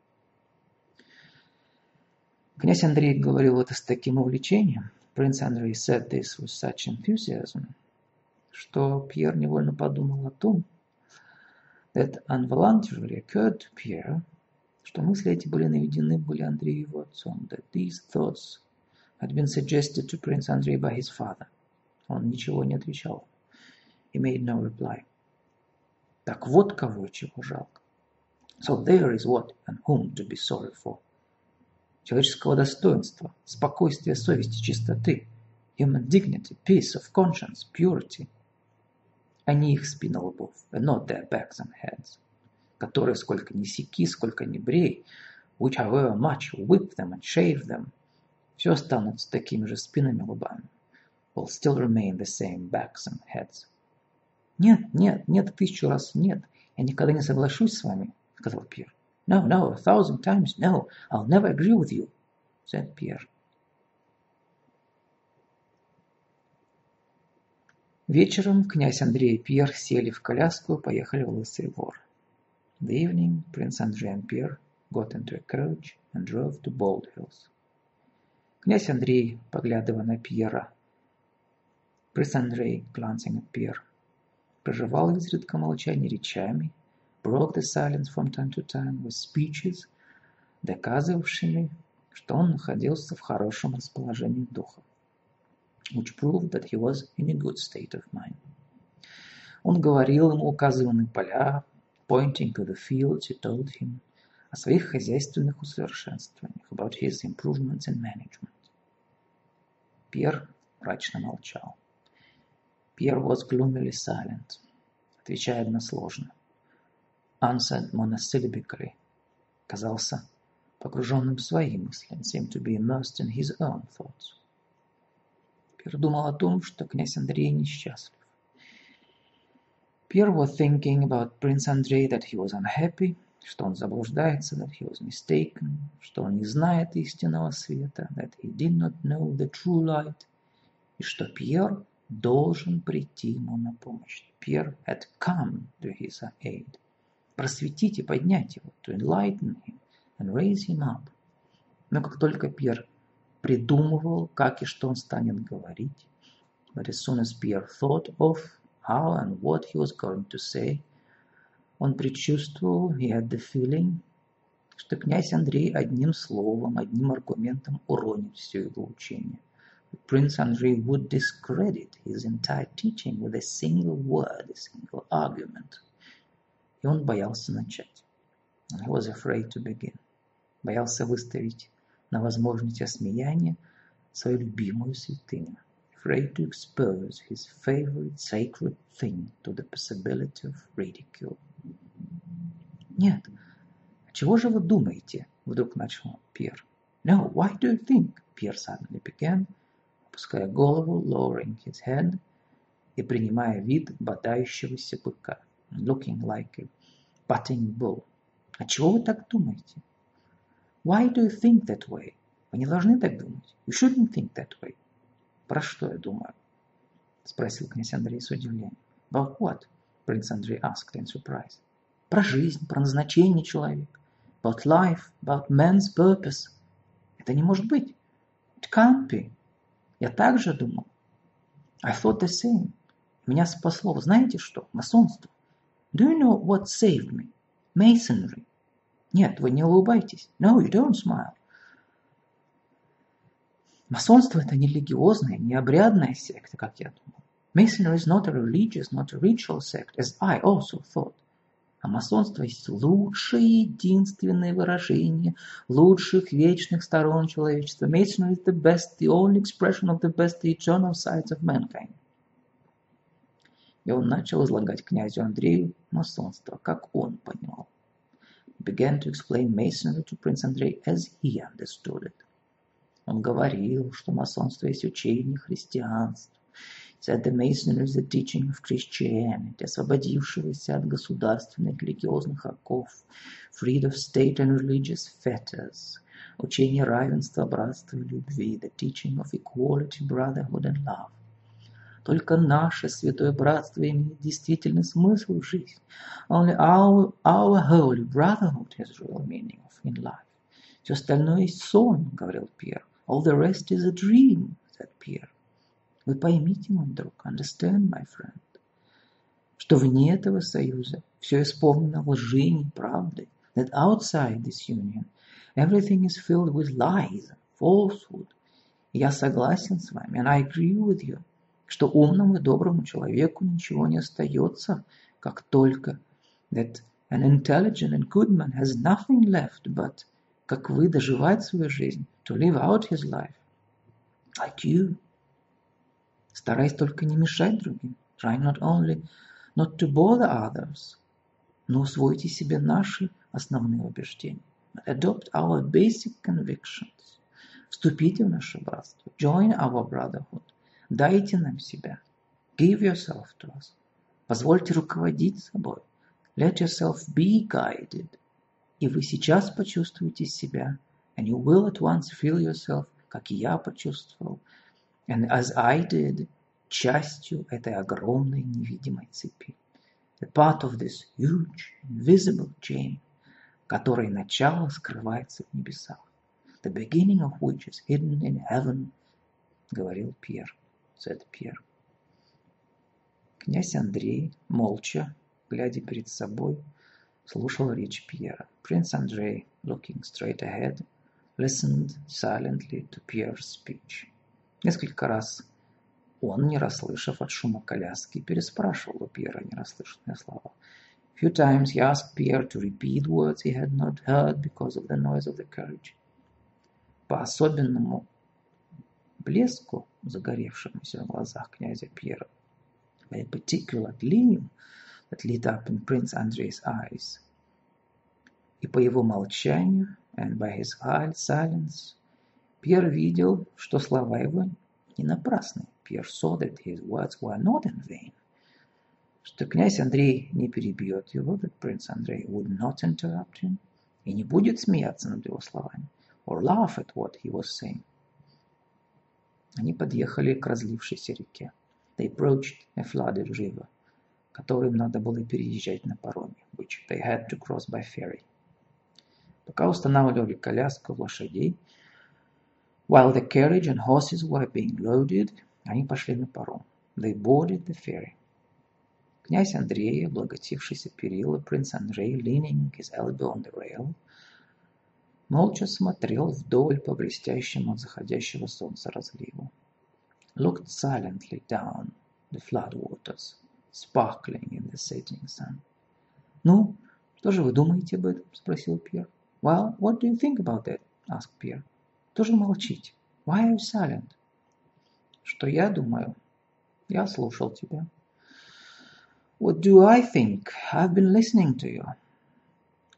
Князь Андрей говорил это с таким увлечением, Prince Andrei said this with such enthusiasm, что Пьер невольно подумал о том, that involuntarily occurred to Pierre, что мысли эти были наведены были Андрею его отцом, that these thoughts had been suggested to Prince Andrei by his father. Он ничего не отвечал. He made no reply. Так вот кого чего жалко. So there is what and whom to be sorry for. Человеческого достоинства, спокойствия совести, чистоты, human dignity, peace of conscience, purity, а не их спины лбов, and not their backs and heads, которые сколько ни секи, сколько ни брей, which however much whip them and shave them, все останутся такими же спинами лбами, will still remain the same backs and heads. Нет, нет, нет, тысячу раз нет, я никогда не соглашусь с вами, сказал Пьер. No, no, a thousand times no, I'll never agree with you, said Pierre. Вечером князь Андрей и Пьер сели в коляску и поехали в Лысый Вор. The evening, Prince Andrei and Pierre got into a coach and drove to Bald Hills. Князь Андрей, поглядывая на Пьера, Prince Andrei, glancing at Pierre, проживал изредка молчание речами, broke the silence from time to time with speeches, доказывавшими, что он находился в хорошем расположении духа, which proved that he was in a good state of mind. Он говорил ему, указывая на поля, Pointing to the fields, he told him о своих хозяйственных усовершенствованиях, about his improvements in management. Пьер мрачно молчал. Пьер was gloomily silent, отвечая односложно. Answered monosyllabically, казался погруженным в свои мысли, and seemed to be immersed in his own thoughts. Пьер думал о том, что князь Андрей несчастлив. Pierre was thinking about Prince Andrei that he was unhappy, что он заблуждается, that he was mistaken, что он не знает истинного света, that he did not know the true light, и что Пьер должен прийти ему на помощь. Пьер had come to his aid. Просветить и поднять его, to enlighten him and raise him up. Но как только Пьер придумывал, как и что он станет говорить, but as soon as Pierre thought of how and what he was going to say, он предчувствовал, he had the feeling, что князь Андрей одним словом, одним аргументом уронит все его учение. Prince Andrei would discredit his entire teaching with a single word, a single argument. И он боялся начать. He was afraid to begin. Боялся выставить на возможность осмеяния свою любимую святыню. Afraid to expose his favorite sacred thing to the possibility of ridicule. Нет. А чего же вы думаете? Вдруг начал Пьер. No, why do you think? Pierre suddenly began, опуская голову, lowering his head и принимая вид бодающегося быка. Looking like a butting bull. А чего вы так думаете? Why do you think that way? Вы не должны так думать. You shouldn't think that way. Про что я думаю? Спросил князь Андрей с удивлением. About what? Prince Andrei asked in surprise про жизнь, про назначение человека. About life, about man's purpose. Это не может быть. It can't be. Я также думал. I thought the same. Меня спасло, знаете что? Масонство. Do you know what saved me? Masonry. Нет, вы не улыбайтесь. No, you don't smile. Масонство это не религиозная, не обрядная секта, как я думал. Masonry is not a religious, not a ritual sect, as I also thought. А масонство есть лучшее единственное выражение лучших вечных сторон человечества. Masonry is the best, the only expression of the best, eternal sides of mankind. И он начал излагать князю Андрею масонство, как он понимал. Began to explain Masonry to Prince Andrei as he understood it. Он говорил, что масонство есть учение христианства, said the Masonry is the teaching of Christianity, освободившегося от государственных религиозных оков, freed of state and religious fetters, учение равенства, братства и любви, the teaching of equality, brotherhood and love. Только наше святое братство имеет действительный смысл в жизни. Only our, our holy brotherhood has real meaning in life. Все остальное есть сон, говорил Пьер. All the rest is a dream, said Pierre. Вы поймите, мой друг, understand, my friend, что вне этого союза все исполнено лжи и неправды, that outside this union everything is filled with lies, falsehood. Я согласен с вами, and I agree with you, что умному и доброму человеку ничего не остается, как только that an intelligent and good man has nothing left but, как вы, доживать свою жизнь, to live out his life, like you, стараясь только не мешать другим, trying not only not to bother others, но усвойте себе наши основные убеждения. Adopt our basic convictions. Вступите в наше братство. Join our brotherhood. Дайте нам себя. Give yourself to us. Позвольте руководить собой. Let yourself be guided. И вы сейчас почувствуете себя. And you will at once feel yourself, как и я почувствовал, and as I did, частью этой огромной невидимой цепи. A part of this huge, invisible chain, которой начало скрывается в небесах. The beginning of which is hidden in heaven, говорил Пьер, said Пьер. Князь Андрей, молча, глядя перед собой, слушал речь Пьера. Prince Andrei, looking straight ahead, listened silently to Pierre's speech. Несколько раз он, не расслышав от шума коляски, переспрашивал у Пьера нерасслышанные слова. A few times he asked Pierre to repeat words he had not heard because of the noise of the carriage. По особенному блеску, загоревшемуся в глазах князя Пьера, by a particular gleam that lit up in Prince Andrei's eyes, и по его молчанию, and by his silence, Пьер видел, что слова его не напрасны. Pierre saw that his words were not in vain. Что князь Андрей не перебьет его, that Prince Andrei would not interrupt him, и не будет смеяться над его словами, or laugh at what he was saying. Они подъехали к разлившейся реке. They approached a flooded river, которым надо было переезжать на пароме, which they had to cross by ferry. Пока устанавливали коляску лошадей, while the carriage and horses were being loaded, они пошли на паром. They boarded the ferry. Князь Андрей, облокотившийся перила, принц Андрей, leaning his elbow on the rail, молча смотрел вдоль по блестящему от заходящего солнца разливу. Looked silently down the flood waters, sparkling in the setting sun. «Ну, что же вы думаете об этом?» – спросил Пьер. «Well, what do you think about that?» – asked Pierre. «Тоже молчите. Why are you silent?» Что я думаю? Я слушал тебя. What do I think? I've been listening to you.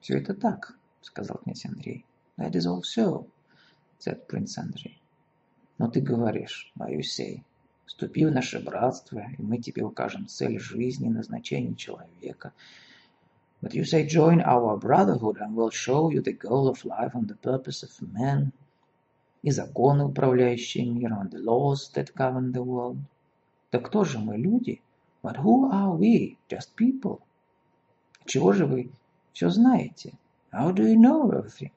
Все это так, сказал князь Андрей. That is all so, said Prince Andrei. Но ты говоришь, why you say, вступи в наше братство, и мы тебе укажем цель жизни и назначение человека. But you say, join our brotherhood, and we'll show you the goal of life and the purpose of man и законы, управляющие миром, the laws that govern the world. Да кто же мы, люди? But who are we? Just people. Чего же вы все знаете? How do you know everything?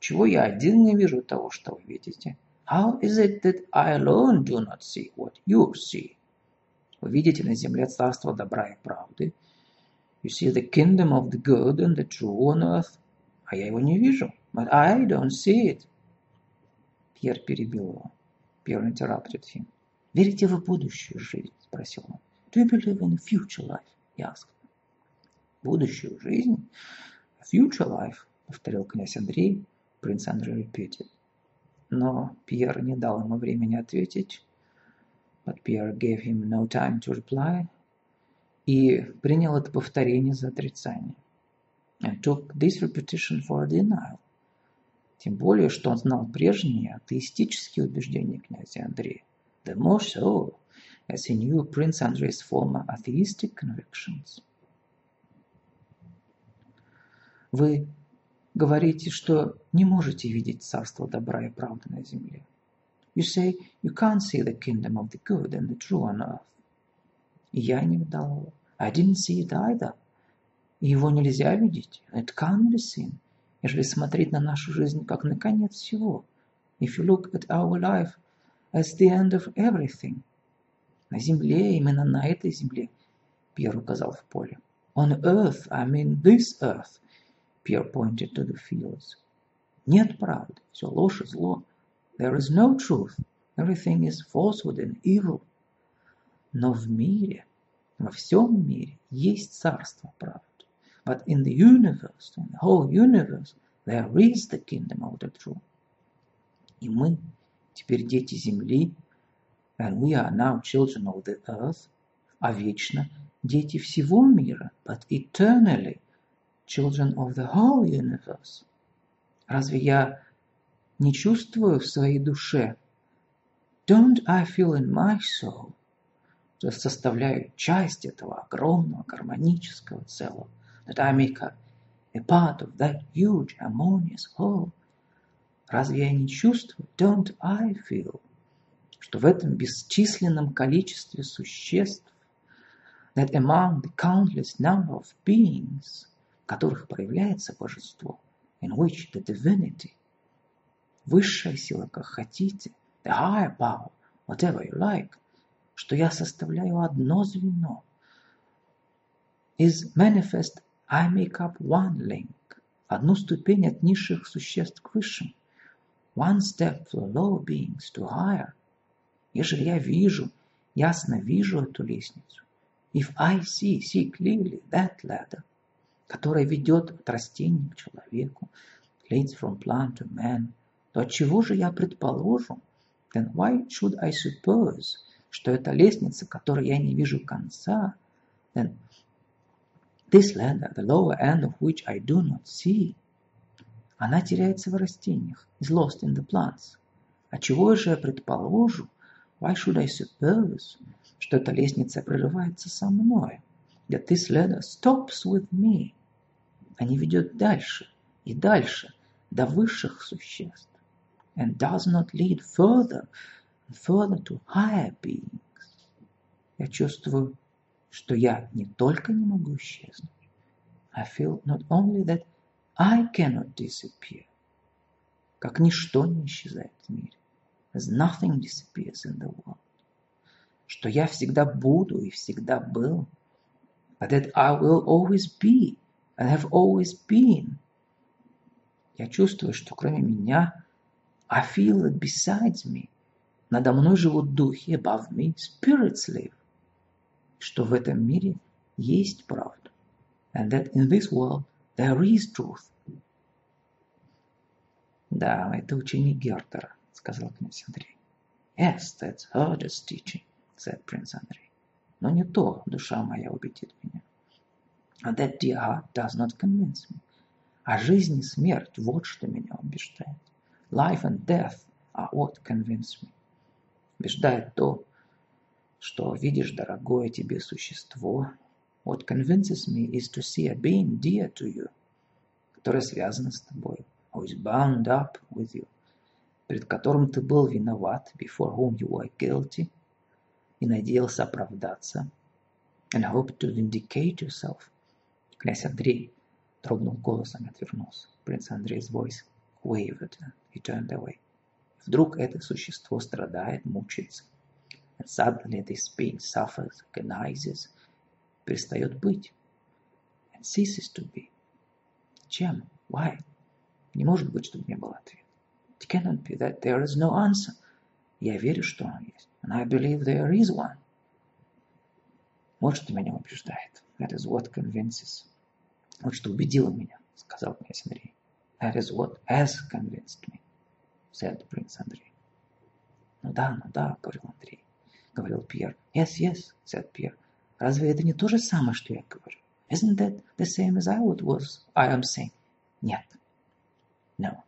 Чего я один не вижу того, что вы видите? How is it that I alone do not see what you see? Вы видите на земле царство добра и правды. You see the kingdom of the good and the true on earth. А я его не вижу. But I don't see it. Пьер перебил его. Пьер interrupted him. «Верите в будущую жизнь?» – спросил он. «Do you believe in future life?» – he asked. «Будущую жизнь?» «A future life?» – повторил князь Андрей. Принц Андрей repeated. Но Пьер не дал ему времени ответить. But Pierre gave him no time to reply. И принял это повторение за отрицание. And took this repetition for a denial. Тем более, что он знал прежние атеистические убеждения князя Андрея. The more so, as he knew Prince Andrei's former atheistic convictions. Вы говорите, что не можете видеть царство добра и правды на земле. You say you can't see the kingdom of the good and the true on earth. И я не видал его. I didn't see it either. И его нельзя видеть. It can't be seen нежели смотреть на нашу жизнь как на конец всего. If you look at our life as the end of everything. На земле, именно на этой земле, Пьер указал в поле. On earth, I mean this earth, Pierre pointed to the fields. Нет правды, все ложь и зло. There is no truth, everything is falsehood and evil. Но в мире, во всем мире есть царство правды. But in the universe, in the whole universe, there is the kingdom of the true. И мы теперь дети земли, and we are now children of the earth, а вечно дети всего мира, but eternally children of the whole universe. Разве я не чувствую в своей душе? Don't I feel in my soul, составляю часть этого огромного гармонического целого? That I make a, a part of that huge harmonious whole. Разве я не чувствую, don't I feel, что в этом бесчисленном количестве существ, that among the countless number of beings, в которых проявляется божество, in which the divinity, высшая сила, как хотите, the higher power, whatever you like, что я составляю одно звено, is manifest I make up one link, одну ступень от низших существ к высшим. One step for lower beings to higher. Ежели я вижу, ясно вижу эту лестницу. If I see, see clearly that ladder. которая ведет от растения к человеку, leads from plant to man, то чего же я предположу, then why should I suppose, что эта лестница, которой я не вижу конца, then this ladder, the lower end of which I do not see, она теряется в растениях, is lost in the plants. А чего же я предположу, why should I suppose, что эта лестница прерывается со мной, that this ladder stops with me, а не ведет дальше и дальше, до высших существ, and does not lead further and further to higher beings. Я чувствую, что я не только не могу исчезнуть. I feel not only that I cannot disappear, как ничто не исчезает в мире, as nothing disappears in the world, что я всегда буду и всегда был, but that I will always be and have always been. Я чувствую, что кроме меня I feel that besides me, надо мной живут духи, above me, spirits live, что в этом мире есть правда, and that in this world there is truth. Да, это учение Гертера, сказал князь Андрей. Yes, that's Herder's teaching, said Prince Andrei. Но не то, душа моя убедит меня. And that dear heart does not convince me. А жизнь и смерть, вот что меня убеждает. Life and death are what convince me. Убеждает то, что видишь дорогое тебе существо. What convinces me is to see a being dear to you, которое связано с тобой, who is bound up with you, перед которым ты был виноват, before whom you were guilty, и надеялся оправдаться, and hoped to vindicate yourself. Князь Андрей дрогнул голосом и отвернулся. Принц Андрей's voice wavered, he turned away. Вдруг это существо страдает, мучается. Suddenly this being suffers, agonizes, перестает быть. And ceases to be. Чем? Why? Не может быть, чтобы не было ответа. It cannot be that there is no answer. Я верю, что он есть. And I believe there is one. Вот что меня убеждает. That is what convinces. Вот что убедило меня, сказал князь Андрей. That is what has convinced me, said Prince Andrei. Ну да, ну да, говорил Андрей, говорил Пьер. Yes, yes, said Pierre. Разве это не то же самое, что я говорю? Isn't that the same as I would was I am saying? Нет. No.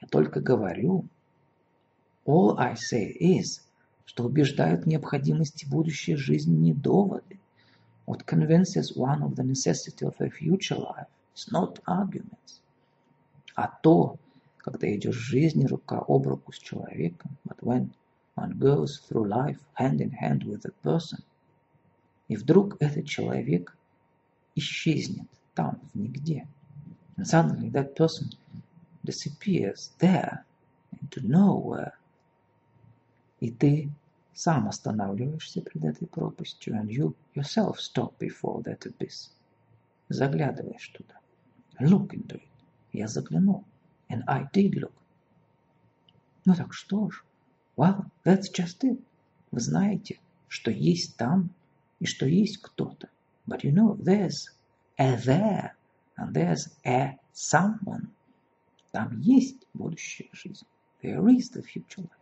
Я только говорю. All I say is, что убеждают необходимости будущей жизни не доводы. What convinces one of the necessity of a future life is not arguments. А то, когда идешь в жизни рука об руку с человеком, but when one goes through life hand in hand with a person, и вдруг этот человек исчезнет там, в нигде. And suddenly that person disappears there, into nowhere. И ты сам останавливаешься перед этой пропастью, and you yourself stop before that abyss. Заглядываешь туда. Look into it. Я заглянул. And I did look. Ну так что ж. Well, that's just it. Вы знаете, что есть там и что есть кто-то. But you know, there's a there and there's a someone. Там есть будущая жизнь. There is the future life.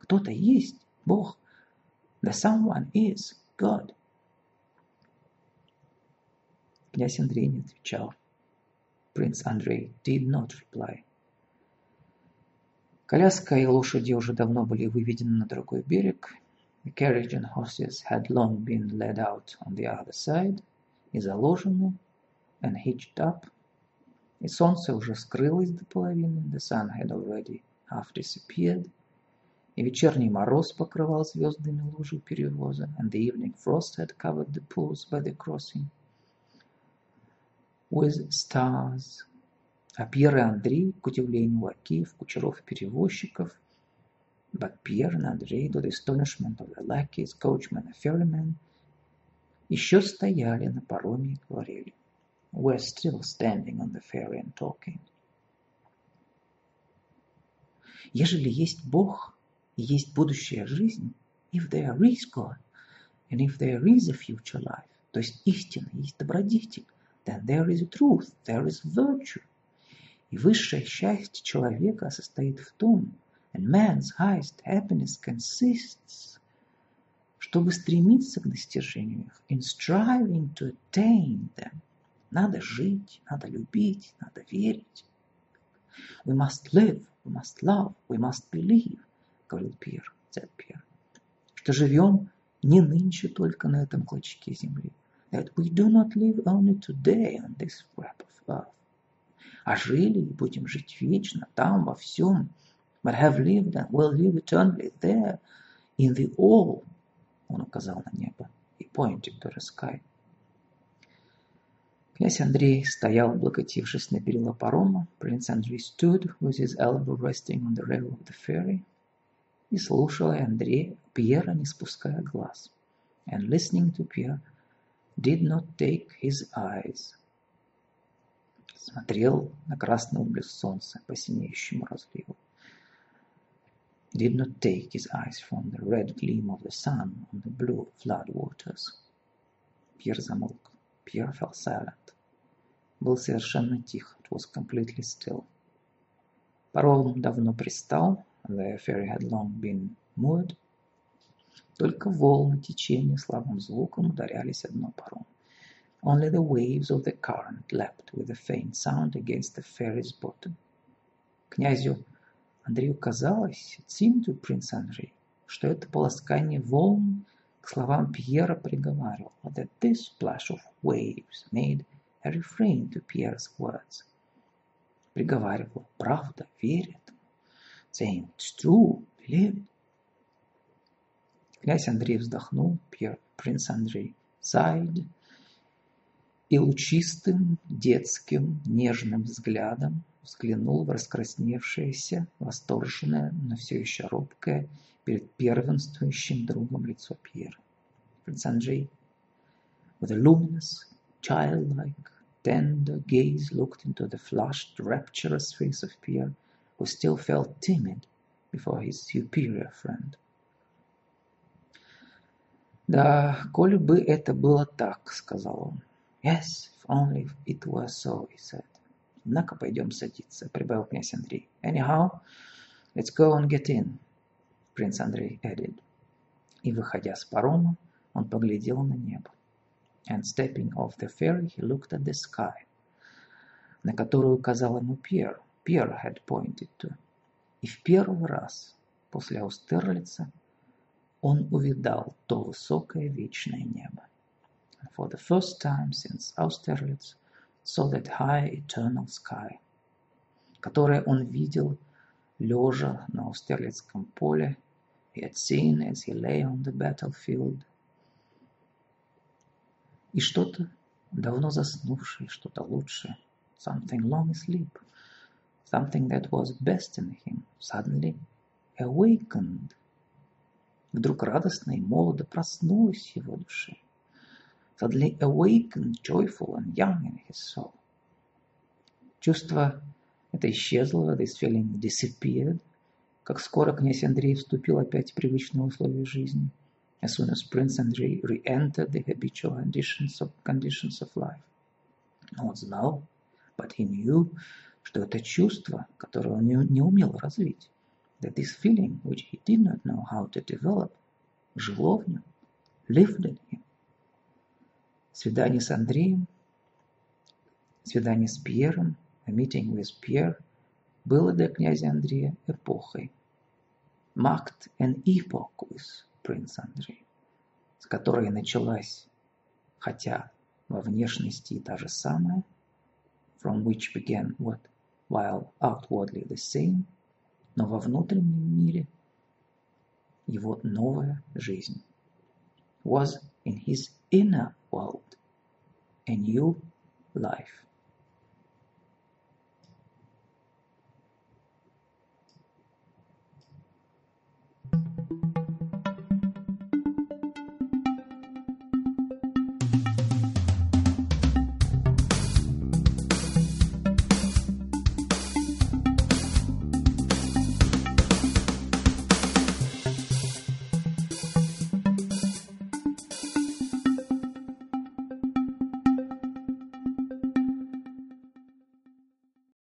Кто-то есть, Бог. The someone is God. Князь Андрей не отвечал. Prince Andrei did not reply. Коляска и лошади уже давно были выведены на другой берег. The carriage and horses had long been led out on the other side и заложены and hitched up. И солнце уже скрылось до половины. The sun had already half disappeared. И вечерний мороз покрывал звездами лужи перевоза. And the evening frost had covered the pools by the crossing with stars. А Пьер и Андрей, к удивлению лакеев, кучеров и перевозчиков, but Pierre and Andrei, to the astonishment of the lackeys, coachmen and ferrymen, еще стояли на пароме и говорили. Were still standing on the ferry and talking. Ежели есть Бог и есть будущая жизнь, if there is God, and if there is a future life, то есть истина, есть добродетель, then there is truth, there is virtue. И высшее счастье человека состоит в том, and man's highest happiness consists, чтобы стремиться к достижению in striving to attain them. Надо жить, надо любить, надо верить. We must live, we must love, we must believe, говорил Пьер, дед Пьер, что живем не нынче только на этом клочке земли, that we do not live only today on this scrap of earth, а жили и будем жить вечно там, во всем, but have lived and will live eternally there, in the all, он указал на небо, и pointed to the sky. Князь Андрей стоял, облокотившись на перила парома. Prince Andrei stood with his elbow resting on the rail of the ferry и слушал Андрея, Пьера, не спуская глаз. And listening to Pierre, did not take his eyes. Смотрел на красный отблеск солнца по синеющему разливу. Did not take his eyes from the red gleam of the sun on the blue flood waters. Пьер замолк. Pierre fell silent. Был совершенно тих. It was completely still. Паром давно пристал. The ferry had long been moored. Только волны течения слабым звуком ударялись одно паром. Only the waves of the current leapt with a faint sound against the ferry's bottom. Князю Андрею казалось, it seemed to Prince Andrei, что это полоскание волн к словам Пьера приговаривал, that this splash of waves made a refrain to Pierre's words. Приговаривал, правда, верит, saying, it's true, believe it. Князь Андрей вздохнул, Пьер, принц Андрей sighed, и лучистым, детским, нежным взглядом взглянул в раскрасневшееся, восторженное, но все еще робкое, перед первенствующим другом лицо Пьера. Принц Андрей, with a luminous, childlike, tender gaze looked into the flushed, rapturous face of Pierre, who still felt timid before his superior friend. «Да, коли бы это было так», — сказал он. «Yes, if only it were so», — he said. «Однако пойдем садиться», — прибавил князь Андрей. «Anyhow, let's go and get in», — принц Андрей added. И, выходя с парома, он поглядел на небо. And stepping off the ferry, he looked at the sky, на которую указал ему Пьер. Пьер had pointed to. И в первый раз после Аустерлица он увидал то высокое вечное небо. For the first time since Austerlitz saw that high eternal sky, которое он видел лежа на Аустерлицком поле, he had seen as he lay on the battlefield. И что-то давно заснувшее, что-то лучшее, something long asleep, something that was best in him, suddenly awakened – Вдруг радостно и молодо проснулась его Suddenly awakened, joyful and young in his soul. Чувство это исчезло, this feeling disappeared, как скоро князь Андрей вступил опять в привычные условия жизни. As soon as Prince Andrei re-entered the habitual conditions of, conditions of life. Но он знал, but he knew, что это чувство, которое он не, не умел развить, that this feeling, which he did not know how to develop, жило в нем, lived in him. Свидание с Андреем, свидание с Пьером, a meeting with Pierre, было для князя Андрея эпохой. Marked an epoch with Prince Andrei, с которой началась, хотя во внешности та же самая, from which began what, while outwardly the same – но во внутреннем мире его новая жизнь was in his inner world a new life.